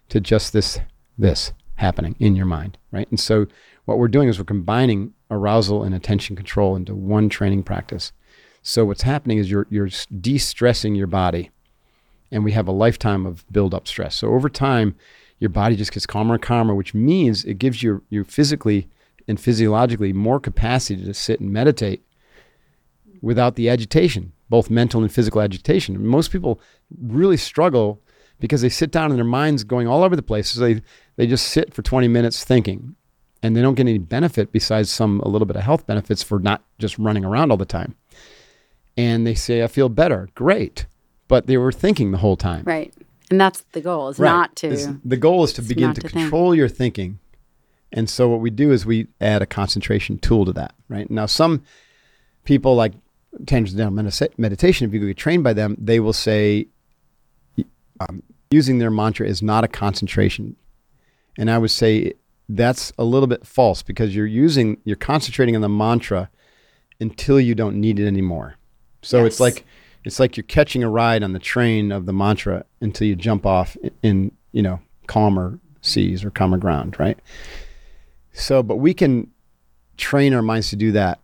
to just this this happening in your mind, right? And so, what we're doing is we're combining arousal and attention control into one training practice. So what's happening is you're you're de-stressing your body and we have a lifetime of build up stress. So over time, your body just gets calmer and calmer, which means it gives you you physically and physiologically more capacity to sit and meditate without the agitation, both mental and physical agitation. Most people really struggle because they sit down and their minds going all over the place. So they they just sit for 20 minutes thinking and they don't get any benefit besides some a little bit of health benefits for not just running around all the time. And they say I feel better. Great. But they were thinking the whole time. Right. And that's the goal is Right. not to It's- the goal is to begin to, to control your thinking. And so what we do is we add a concentration tool to that, right? Now some people like transcendental medita- meditation, if you get trained by them, they will say um, using their mantra is not a concentration. And I would say that's a little bit false because you're using you're concentrating on the mantra until you don't need it anymore. So it's like it's like you're catching a ride on the train of the mantra until you jump off in, in you know calmer seas or calmer ground, right? So, but we can train our minds to do that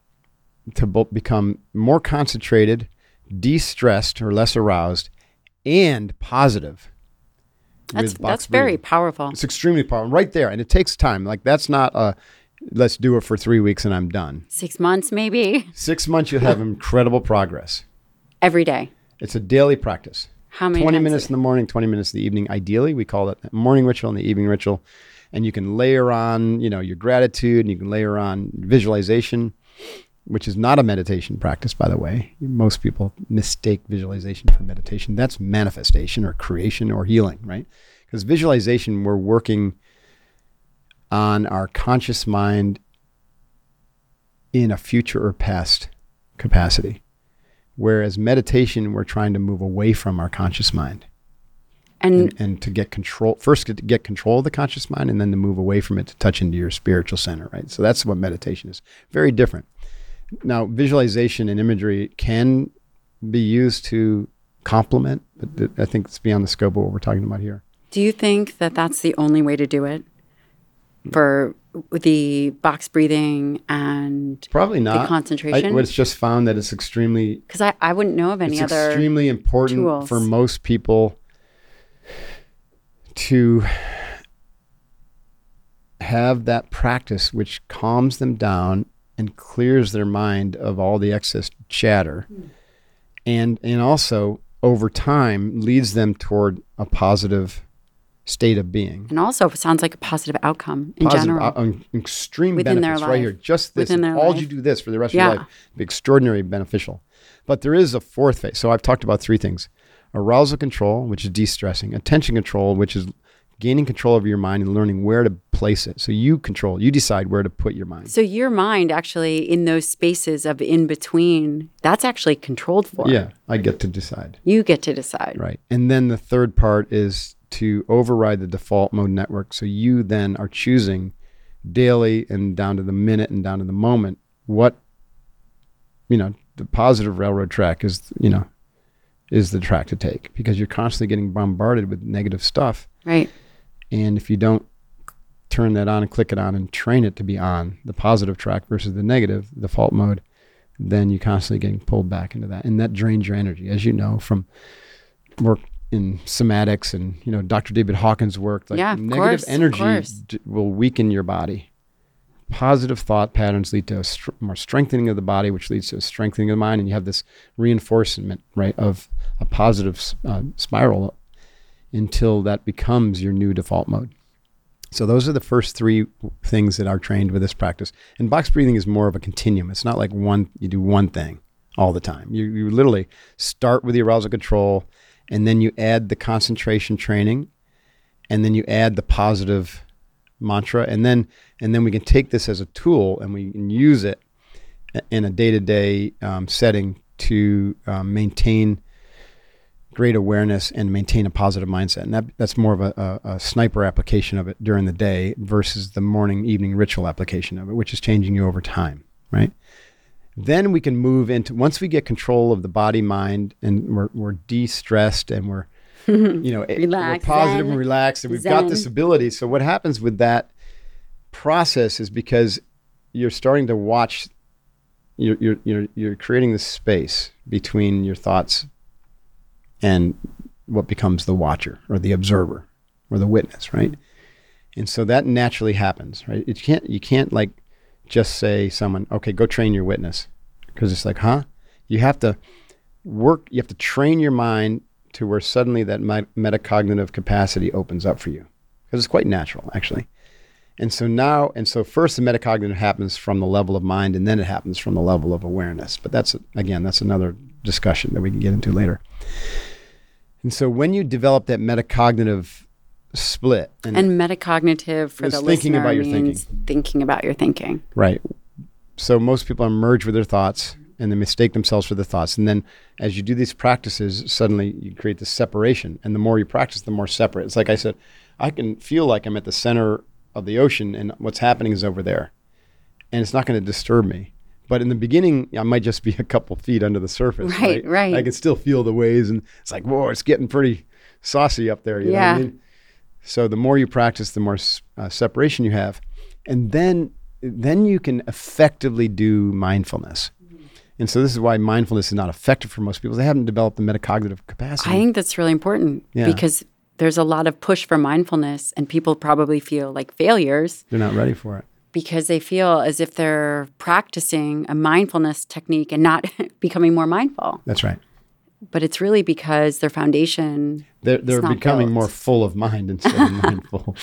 to both become more concentrated, de-stressed or less aroused, and positive. that's that's very powerful. It's extremely powerful, right there, and it takes time. Like that's not a let's do it for three weeks and I'm done. Six months maybe Six months, you'll have (laughs) incredible progress. Every day. It's a daily practice. How many 20 times minutes in the morning, 20 minutes in the evening. Ideally, we call it morning ritual and the evening ritual. And you can layer on, you know, your gratitude and you can layer on visualization, which is not a meditation practice, by the way. Most people mistake visualization for meditation. That's manifestation or creation or healing, right? Because visualization, we're working on our conscious mind in a future or past capacity. Whereas meditation, we're trying to move away from our conscious mind And and, and to get control, first get, get control of the conscious mind and then to move away from it to touch into your spiritual center, right? So that's what meditation is. Very different. Now, visualization and imagery can be used to complement, but th- I think it's beyond the scope of what we're talking about here. do you think that that's the only way to do it for the box breathing and Probably not. the concentration? I, it's just found that it's extremely because I, I wouldn't know of any it's other extremely important tools. for most people to have that practice which calms them down and clears their mind of all the excess chatter hmm. and and also over time leads them toward a positive state of being and also it sounds like a positive outcome in positive, general. uh, extreme Within benefits right here. Just this, all life. you do this for the rest Yeah. of your life, be extraordinarily beneficial. But there is a fourth phase. So I've talked about three things: arousal control, which is de-stressing; attention control, which is gaining control over your mind and learning where to place it. So you control, you decide where to put your mind. so your mind actually in those spaces of in between, that's actually controlled for. Yeah, I get to decide. You get to decide. Right. And then the third part is to override the default mode network. So you then are choosing daily and down to the minute and down to the moment what, you know, the positive railroad track is, you know, is the track to take because you're constantly getting bombarded with negative stuff. Right. And if you don't turn that on and click it on and train it to be on the positive track versus the negative the default mode, then you're constantly getting pulled back into that, and that drains your energy, as you know from work in somatics and you know Dr. David Hawkins' work. Like Yeah, negative course, energy d- will weaken your body. Positive thought patterns lead to a str- more strengthening of the body, which leads to a strengthening of the mind, and you have this reinforcement, right, of a positive uh, spiral until that becomes your new default mode. So those are the first three things that are trained with this practice. And box breathing is more of a continuum. It's not like one you do one thing all the time. You you literally start with the arousal control, and then you add the concentration training, and then you add the positive mantra, and then and then we can take this as a tool and we can use it in a day to day setting to um, maintain great awareness and maintain a positive mindset. And that, that's more of a, a, a sniper application of it during the day versus the morning, evening ritual application of it, which is changing you over time, right? Then we can move into once we get control of the body, mind, and we're, we're de-stressed and we're, (laughs) you know, it- we're positive zen, and relaxed, and we've got this ability. So what happens with that process is because you're starting to watch, you're you're you're, you're creating this space between your thoughts and what becomes the watcher or the observer or the witness, right? And so that naturally happens, right? It can't you can't like just say someone, okay, go train your witness, because it's like, huh? You have to work. You have to train your mind to where suddenly that metacognitive capacity opens up for you, because it's quite natural, actually. And so now, and so first the metacognitive happens from the level of mind, and then it happens from the level of awareness. But that's again, that's another discussion that we can get into later. And so when you develop that metacognitive split, and, And metacognitive for the thinking listener about your means thinking about your thinking. right, so most people are merged with their thoughts and they mistake themselves for the thoughts. And then as you do these practices, suddenly you create this separation. And the more you practice, the more separate. It's like I said, I can feel like I'm at the center of the ocean and what's happening is over there. And it's not going to disturb me. But in the beginning, I might just be a couple feet under the surface. Right, right. I can still feel the waves, and it's like, whoa, it's getting pretty saucy up there. You know what I Yeah. mean? So the more you practice, the more uh, separation you have, and then then you can effectively do mindfulness. And so this is why mindfulness is not effective for most people. They haven't developed the metacognitive capacity. I think that's really important Yeah. because there's a lot of push for mindfulness, and people probably feel like failures They're not ready for it. because they feel as if they're practicing a mindfulness technique and not (laughs) becoming more mindful. That's right. But it's really because their foundation, They're, they're becoming built. more full of mind instead of (laughs) mindful.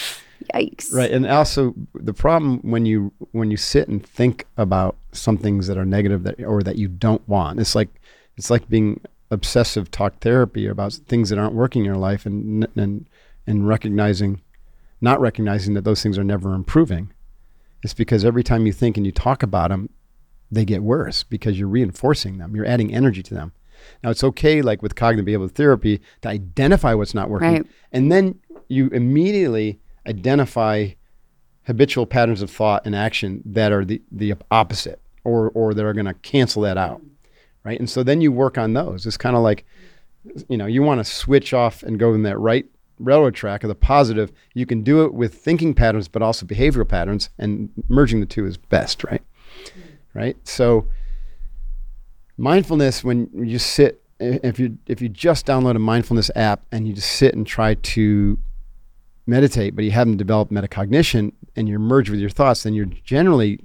yikes. Right, and also the problem when you when you sit and think about some things that are negative that or that you don't want, it's like it's like being obsessive talk therapy about things that aren't working in your life, and and and recognizing, not recognizing that those things are never improving. It's because every time you think and you talk about them, they get worse because you're reinforcing them. You're adding energy to them. Now it's okay, like with cognitive behavioral therapy, to identify what's not working, Right. and then you immediately identify habitual patterns of thought and action that are the, the opposite or or that are going to cancel that out right? And so then you work on those. It's kind of like you know you want to switch off and go in that right railroad track of the positive. You can do it with thinking patterns but also behavioral patterns and merging the two is best right? Right? So mindfulness when you sit if you if you just download a mindfulness app and you just sit and try to meditate, but you haven't developed metacognition and you're merged with your thoughts, then you're generally,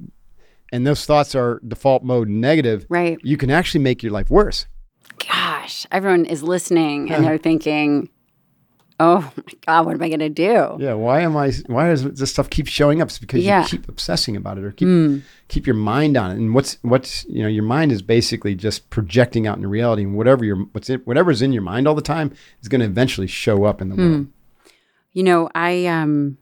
and those thoughts are default mode negative, Right. you can actually make your life worse. Gosh, everyone is listening and uh-huh. they're thinking, oh (laughs) my God, what am I going to do? Yeah. Why am I, why does this stuff keep showing up? It's because Yeah. you keep obsessing about it or keep, keep your mind on it. And what's, what's, you know, your mind is basically just projecting out into reality and whatever your, what's in, whatever's in your mind all the time is going to eventually show up in the world. You know, I um,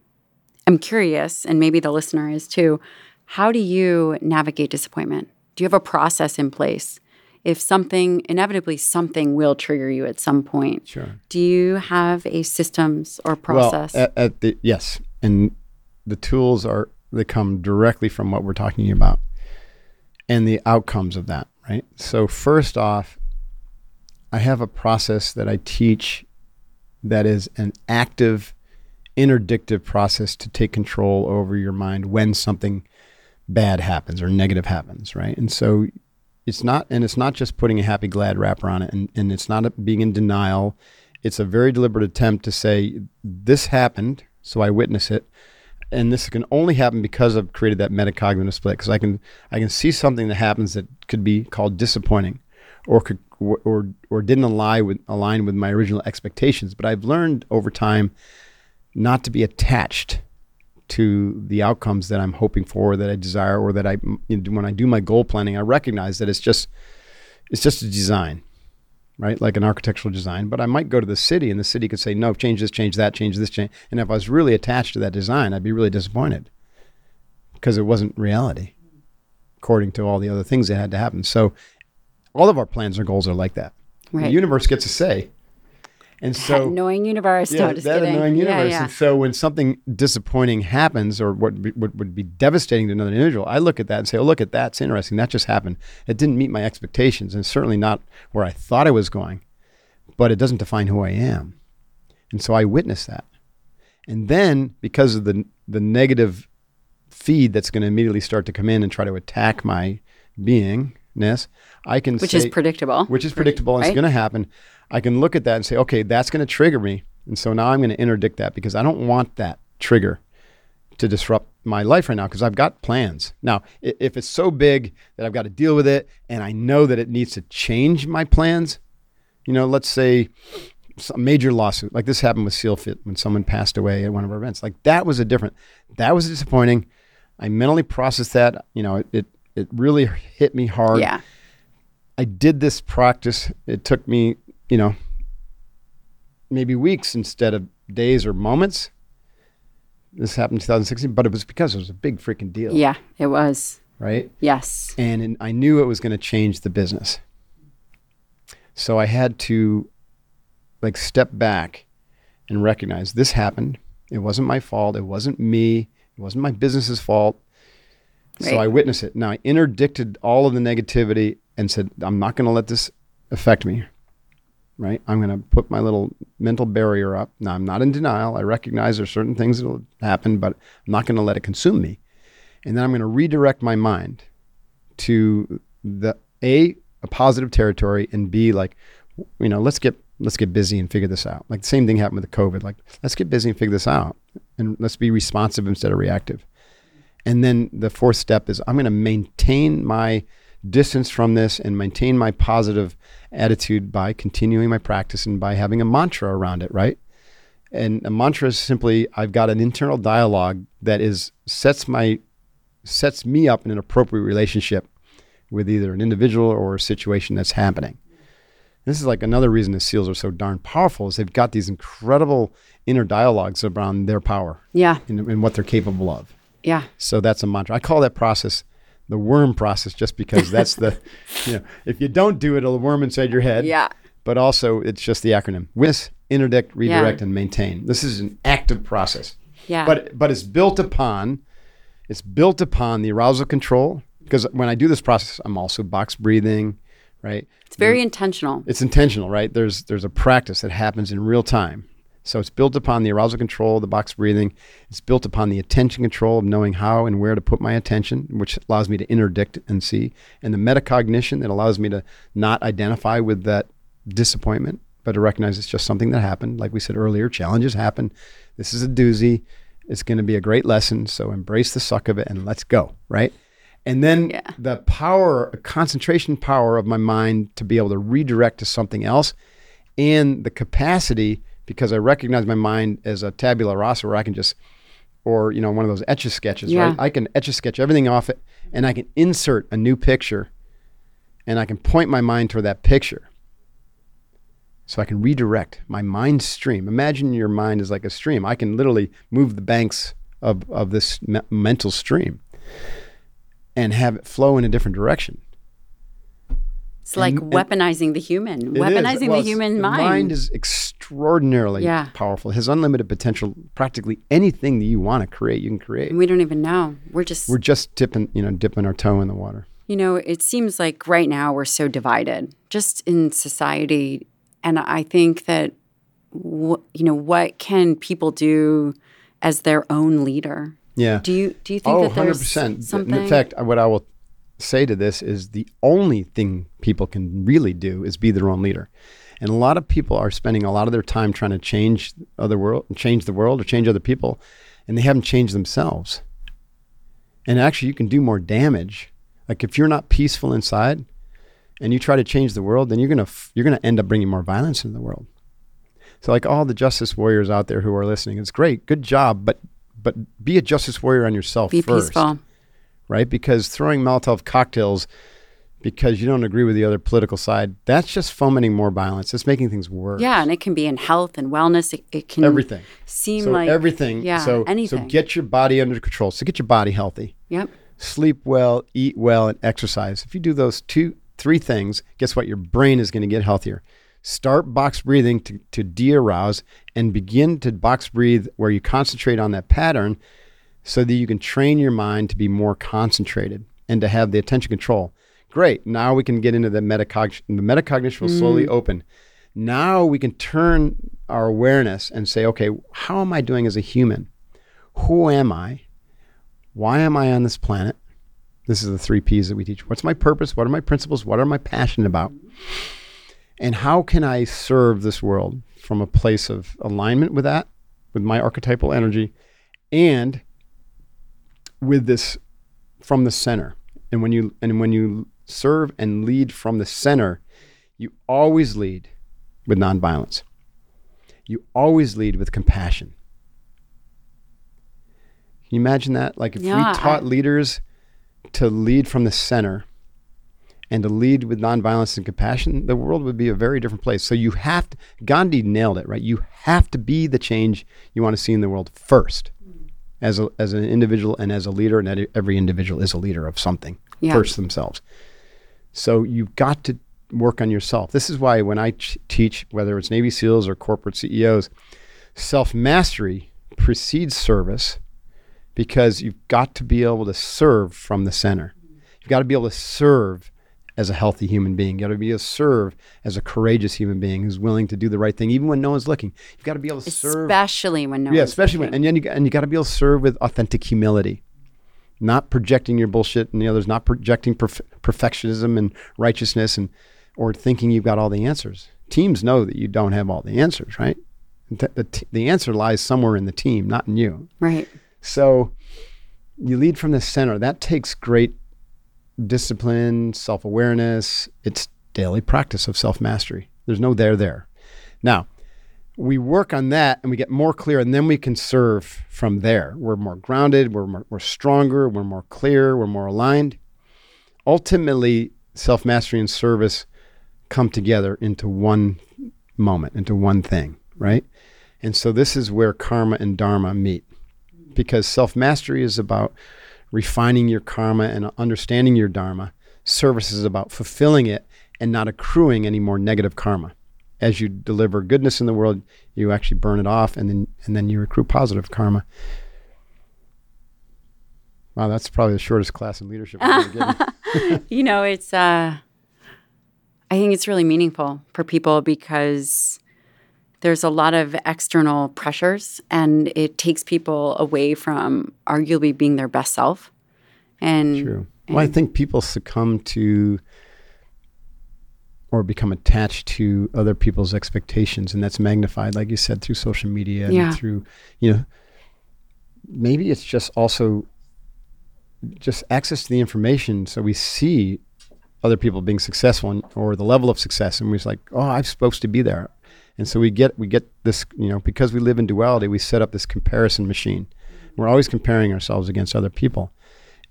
I'm curious, and maybe the listener is too. How do you navigate disappointment? Do you have a process in place? If something, inevitably, something will trigger you at some point. Sure. Do you have a systems or process? Well, at, at the yes, and the tools are they come directly from what we're talking about, and the outcomes of that. Right. So first off, I have a process that I teach that is an active interdictive process to take control over your mind when something bad happens or negative happens, right? And so it's not, and it's not just putting a happy, glad wrapper on it, and, and it's not a, being in denial. It's a very deliberate attempt to say, this happened, so I witness it. And this can only happen because I've created that metacognitive split. Because I can, I can see something that happens that could be called disappointing, or could, or or didn't align with align with my original expectations. But I've learned over time not to be attached to the outcomes that I'm hoping for, that I desire, or that I you know, when I do my goal planning, I recognize that it's just it's just a design, right? Like an architectural design. But I might go to the city, and the city could say, "No, change this, change that, change this, change." And if I was really attached to that design, I'd be really disappointed because it wasn't reality, according to all the other things that had to happen. So, all of our plans or goals are like that. Right. The universe gets a say. And so that annoying universe. yeah, no, that kidding. annoying universe. Yeah, yeah. And so when something disappointing happens, or what, be, what would be devastating to another individual, I look at that and say, "Oh, look at that! It's interesting. That just happened. It didn't meet my expectations, and certainly not where I thought I was going. But it doesn't define who I am." And so I witness that, and then because of the the negative feed that's going to immediately start to come in and try to attack my beingness, I can Which say, is predictable. which is predictable and it's going to happen. I can look at that and say, okay, that's going to trigger me. And so now I'm going to interdict that because I don't want that trigger to disrupt my life right now because I've got plans. Now, if it's so big that I've got to deal with it and I know that it needs to change my plans, you know, let's say a major lawsuit like this happened with SealFit when someone passed away at one of our events. Like that was a different, that was disappointing. I mentally processed that. You know, it, it, it really hit me hard. yeah. I did this practice. It took me, you know, maybe weeks instead of days or moments. This happened in 2016, but it was because it was a big freaking deal, Yeah, it was. right? Yes. And in, I knew it was going to change the business. So I had to like step back and recognize this happened. It wasn't my fault. It wasn't me. It wasn't my business's fault. So I witnessed it. Now I interdicted all of the negativity and said, I'm not going to let this affect me. Right? I'm going to put my little mental barrier up. Now I'm not in denial. I recognize there's certain things that will happen, but I'm not going to let it consume me. And then I'm going to redirect my mind to the a a positive territory and b like you know let's get let's get busy and figure this out like the same thing happened with the covid like let's get busy and figure this out and let's be responsive instead of reactive and then the fourth step is i'm going to maintain my distance from this and maintain my positive attitude by continuing my practice and by having a mantra around it right and a mantra is simply i've got an internal dialogue that is sets my sets me up in an appropriate relationship with either an individual or a situation that's happening. This is like another reason the SEALs are so darn powerful is they've got these incredible inner dialogues around their power Yeah. and, and what they're capable of. Yeah. So that's a mantra. I call that process the worm process just because that's the, (laughs) you know, if you don't do it, it'll worm inside your head. Yeah. But also, it's just the acronym: witness, interdict, redirect, Yeah. and maintain. This is an active process. Yeah. But but it's built upon, it's built upon the arousal control. Because when I do this process, I'm also box breathing, right? It's very intentional. It's intentional, right? There's there's a practice that happens in real time. So it's built upon the arousal control, the box breathing. It's built upon the attention control of knowing how and where to put my attention, which allows me to interdict and see, and the metacognition that allows me to not identify with that disappointment, but to recognize it's just something that happened. Like we said earlier, challenges happen. This is a doozy. It's going to be a great lesson. So embrace the suck of it and let's go, right? And then Yeah. the power, concentration power of my mind to be able to redirect to something else and the capacity because I recognize my mind as a tabula rasa where I can just, or, you know, one of those etch a sketches, Yeah. right? I can etch a sketch everything off it and I can insert a new picture and I can point my mind toward that picture. So I can redirect my mind stream. Imagine your mind is like a stream. I can literally move the banks of, of this me- mental stream and have it flow in a different direction. It's like and- weaponizing the human, weaponizing Well, the human the mind. mind is extraordinarily Yeah. powerful. It has unlimited potential. Practically anything that you want to create, you can create. and we don't even know. We're just, We're just dipping, you know, dipping our toe in the water. you know, it seems like right now we're so divided just in society. And I think that you know, what can people do as their own leader? Yeah. Do you do you think Oh, that there's 100%. something? In fact, what I will say to this is the only thing people can really do is be their own leader. And a lot of people are spending a lot of their time trying to change other world, change the world or change other people, and they haven't changed themselves. And actually you can do more damage. Like if you're not peaceful inside and you try to change the world, then you're going to you're going to end up bringing more violence into the world. So like all the justice warriors out there who are listening, it's great. Good job, but but be a justice warrior on yourself Be first peaceful. Right? Because throwing Molotov cocktails because you don't agree with the other political side, that's just fomenting more violence. It's making things worse. Yeah, and it can be in health and wellness. It, it can Everything. seem So like everything. Yeah, so, anything. So get your body under control. So get your body healthy. Yep. Sleep well, eat well, and exercise. If you do those two, three things, guess what? Your brain is going to get healthier. Start box breathing to, to de-arouse and begin to box breathe where you concentrate on that pattern so that you can train your mind to be more concentrated and to have the attention control. Great. Now we can get into the metacognition. The metacognition will slowly mm. open. Now we can turn our awareness and say, okay, how am I doing as a human? Who am I? Why am I on this planet? This is the three P's that we teach. What's my purpose? What are my principles? What am I passionate about? And how can I serve this world from a place of alignment with that, with my archetypal energy, and with this from the center? And when you and when you serve and lead from the center, you always lead with nonviolence. You always lead with compassion. Can you imagine that? Like if Yeah, we taught I- leaders to lead from the center and to lead with nonviolence and compassion, the world would be a very different place. So you have to, Gandhi nailed it, right? You have to be the change you want to see in the world first as, a, as an individual and as a leader. And every individual is a leader of something Yeah. first themselves. So you've got to work on yourself. This is why when I ch- teach, whether it's Navy SEALs or corporate CEOs, self mastery precedes service because you've got to be able to serve from the center. You've got to be able to serve as a healthy human being. You've got to be able to serve as a courageous human being who's willing to do the right thing, even when no one's looking. You've got to be able to serve. Especially when no yeah, one's especially when, and then you, got- and you got to be able to serve with authentic humility, not projecting your bullshit and the others, not projecting perf- perfectionism and righteousness and or thinking you've got all the answers. Teams know that you don't have all the answers, right? The, the, the answer lies somewhere in the team, not in you. right. So you lead from the center. That takes great discipline, self awareness. It's daily practice of self mastery. There's no there there. Now, we work on that and we get more clear, and then we can serve from there. We're more grounded, we're, more, we're stronger, we're more clear, we're more aligned. Ultimately, self mastery and service come together into one moment, into one thing, right? And so this is where karma and dharma meet because self mastery is about refining your karma and understanding your dharma. Service is about fulfilling it and not accruing any more negative karma. As you deliver goodness in the world, you actually burn it off, and then and then you accrue positive karma. Wow, that's probably the shortest class in leadership I've ever given. (laughs) you know, it's uh I think it's really meaningful for people because there's a lot of external pressures and it takes people away from arguably being their best self. And True. Well, I think people succumb to or become attached to other people's expectations, and that's magnified, like you said, through social media and Yeah. through, you know, maybe it's just also just access to the information, so we see other people being successful and, or the level of success, and we're just like, oh, I'm supposed to be there, and so we get we get this, you know, because we live in duality, we set up this comparison machine. We're always comparing ourselves against other people.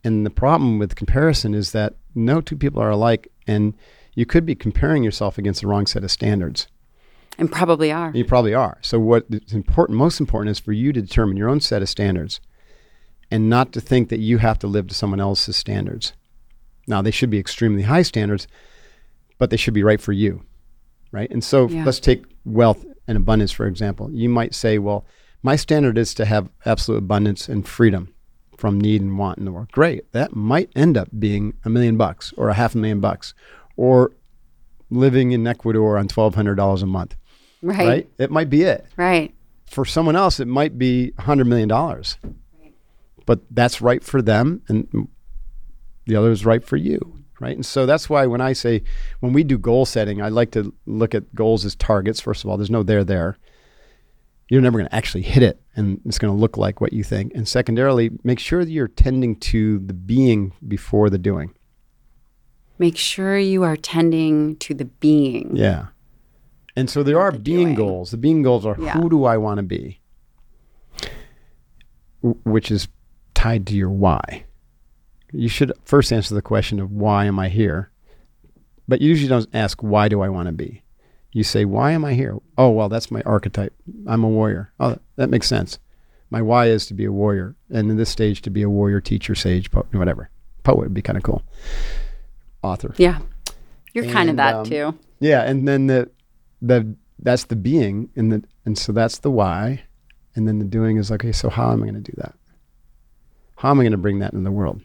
And the problem with comparison is that no two people are alike, and you could be comparing yourself against the wrong set of standards. and probably are. You probably are. So what is important, most important, is for you to determine your own set of standards, and not to think that you have to live to someone else's standards. Now they should be extremely high standards, but they should be right for you, right? And so Yeah. let's take wealth and abundance for example. You might say, well, my standard is to have absolute abundance and freedom from need and want in the world. Great. That might end up being a million bucks or a half a million bucks or living in Ecuador on $1,200 a month. Right. right? It might be it. Right. For someone else, it might be $100 million. But that's right for them, and the other is right for you, right? And so that's why when I say, when we do goal setting, I like to look at goals as targets. First of all, there's no there there. You're never going to actually hit it, and it's going to look like what you think. And secondarily, make sure that you're tending to the being before the doing. Make sure you are tending to the being. Yeah. And so there are the being doing. goals. The being goals are Yeah. who do I want to be? Which is tied to your why. You should first answer the question of why am I here? But you usually don't ask why do I want to be? You say why am I here? Oh, well, that's my archetype. I'm a warrior. Oh, that makes sense. My why is to be a warrior, and in this stage to be a warrior, teacher, sage, poet, whatever. Poet would be kind of cool. Author. Yeah. You're kind of that um, too. Yeah, and then the the that's the being, and the and so that's the why, and then the doing is okay, so how am I going to do that? How am I going to bring that into the world?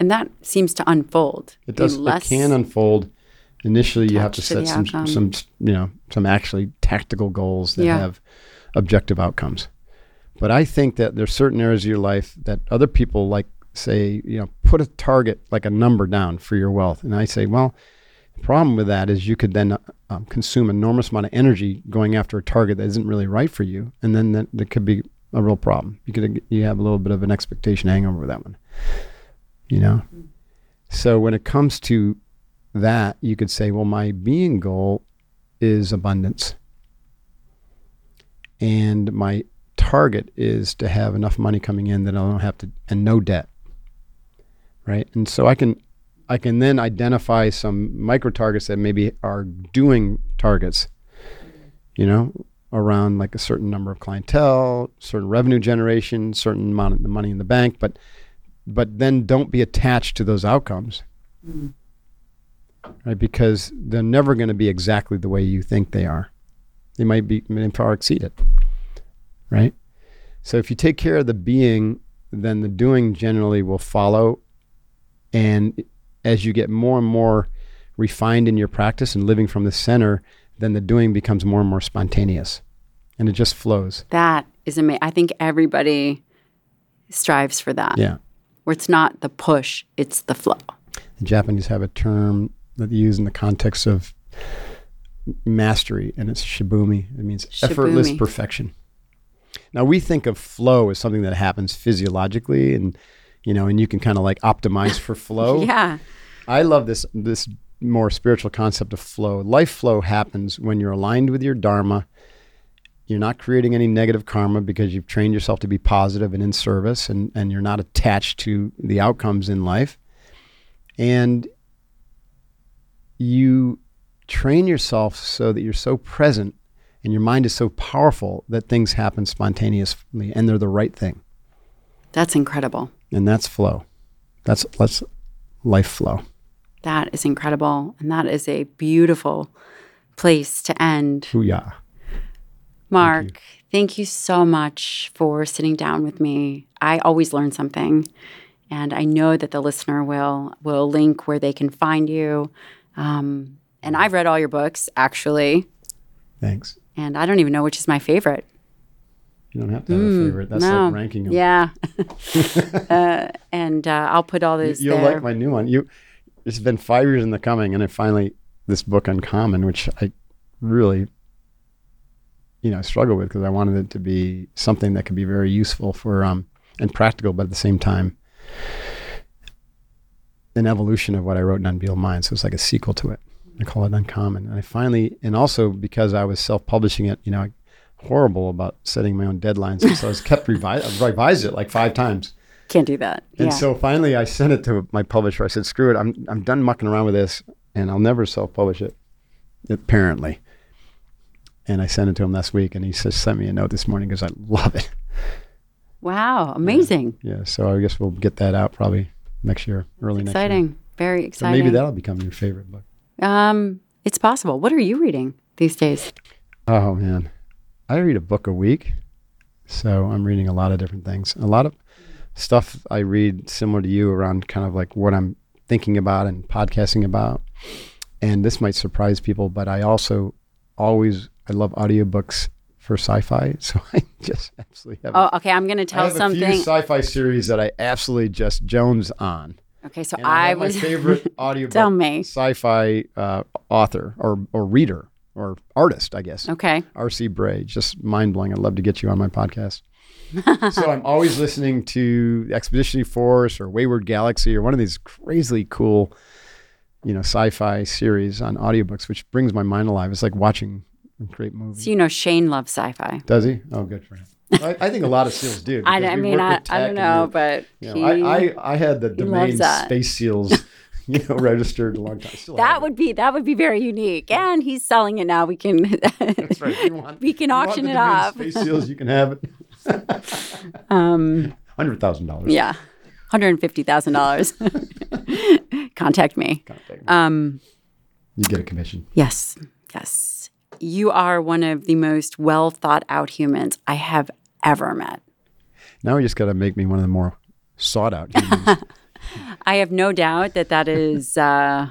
And that seems to unfold. It does. it can unfold. Initially, you have to attached to set some outcome. some you know some actually tactical goals that Yeah. have objective outcomes. But I think that there's certain areas of your life that other people like say, you know, put a target like a number down for your wealth, and I say, well, the problem with that is you could then um, consume enormous amount of energy going after a target that isn't really right for you, and then that, that could be a real problem. You could you have a little bit of an expectation hangover with that one, you know. Mm. So when it comes to that, you could say, well, my being goal is abundance, and my target is to have enough money coming in that I don't have to and no debt, right? And so I can I can then identify some micro targets that maybe are doing targets, you know, around like a certain number of clientele, certain revenue generation, certain amount of the money in the bank, but but then don't be attached to those outcomes. Mm. Right? Because they're never going to be exactly the way you think they are. They might be may far exceed it. Right? So if you take care of the being, then the doing generally will follow. And as you get more and more refined in your practice and living from the center, then the doing becomes more and more spontaneous. And it just flows. That is amazing. I think everybody strives for that. Yeah. Where it's not the push, it's the flow. The Japanese have a term that they use in the context of mastery, and it's shibumi. It means effortless perfection. Now we think of flow as something that happens physiologically, and you know, and you can kind of like optimize for (laughs) flow. Yeah. I love this this more spiritual concept of flow. Life flow happens when you're aligned with your dharma. You're not creating any negative karma because you've trained yourself to be positive and in service, and and you're not attached to the outcomes in life. And you train yourself so that you're so present and your mind is so powerful that things happen spontaneously and they're the right thing. That's incredible. And that's flow. That's let's life flow. That is incredible. And that is a beautiful place to end. Hooyah. Mark, thank you. so much for sitting down with me. I always learn something. And I know that the listener will will link where they can find you. Um, and I've read all your books, actually. Thanks. And I don't even know which is my favorite. You don't have to have a favorite. That's Mm, no. like ranking them. Yeah. (laughs) (laughs) uh, and uh, I'll put all You, those you'll there. like my new one. You it's been five years in the coming and I finally this book Uncommon, which I really you know, struggle with because I wanted it to be something that could be very useful for um and practical, but at the same time an evolution of what I wrote in Unbeatable Mind. So it's like a sequel to it. I call it Uncommon. And I finally, and also because I was self-publishing it, you know, horrible about setting my own deadlines. So I was kept revised, revised it like five times. Can't do that. And yeah. so finally I sent it to my publisher. I said, screw it. I'm, I'm done mucking around with this and I'll never self-publish it, apparently. And I sent it to him last week and he just sent me a note this morning because I love it. wow. Amazing. Yeah. So I guess we'll get that out probably next year, early next year. Exciting. Very So exciting. maybe that'll become your favorite book. Um, it's possible. What are you reading these days? Oh man, I read a book a week, so I'm reading a lot of different things. A lot of stuff I read similar to you around kind of like what I'm thinking about and podcasting about. And this might surprise people, but I also always I love audiobooks for sci-fi, (laughs) so I just absolutely have. Oh, okay. I'm going to tell I have a something. few sci-fi series that I absolutely just Jones on. okay, so And I, I was my favorite (laughs) audiobook Tell me. sci-fi uh, author or or reader or artist, I guess. okay. R.C. Bray, just mind blowing. I'd love to get you on my podcast. (laughs) so I'm always listening to Expeditionary Force or Wayward Galaxy or one of these crazily cool, you know, sci-fi series on audiobooks, which brings my mind alive. It's like watching a great movie. So you know Shane loves sci-fi. Does he? Oh, good for him. (laughs) I, I think a lot of SEALs do. I, I mean, I, I don't know, we're- but you he, know, I, I, I had the domain. Space SEALs, (laughs) you know, registered a long time. Still that have it. would be that would be very unique. And he's selling it now. We can (laughs) That's right. Want- we can if you want auction it off. Space SEAls, you can have it. Um, Hundred thousand dollars. yeah, hundred and fifty thousand dollars. Contact me. Um, You get a commission. yes, yes. You are one of the most well thought out humans I have ever met. Now we just got to make me one of the more sought out humans. (laughs) I have no doubt that that is (laughs) uh,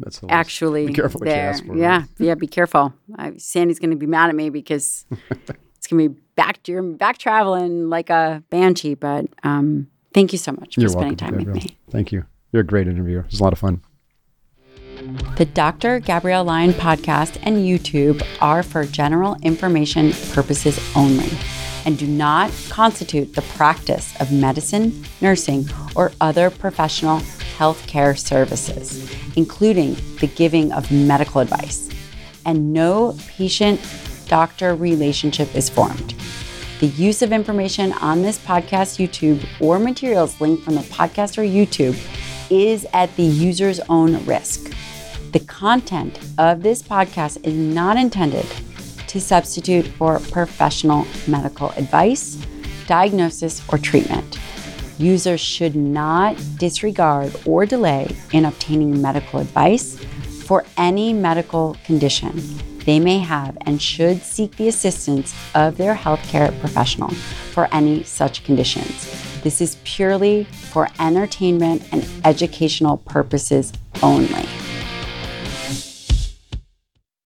That's actually Be careful what you there. ask for. Yeah, yeah. Be careful. I, Sandy's going to be mad at me because (laughs) it's going to be back. You're back traveling like a banshee. But um, thank you so much for You're spending welcome, time with me. Thank you. You're a great interviewer. It was a lot of fun. The Dr. Gabrielle Lyon podcast and YouTube are for general information purposes only and do not constitute the practice of medicine, nursing, or other professional healthcare services, including the giving of medical advice. And no patient doctor relationship is formed. The use of information on this podcast, YouTube, or materials linked from the podcast or YouTube is at the user's own risk. The content of this podcast is not intended to substitute for professional medical advice, diagnosis, or treatment. Users should not disregard or delay in obtaining medical advice for any medical condition they may have and should seek the assistance of their healthcare professional for any such conditions. This is purely for entertainment and educational purposes only.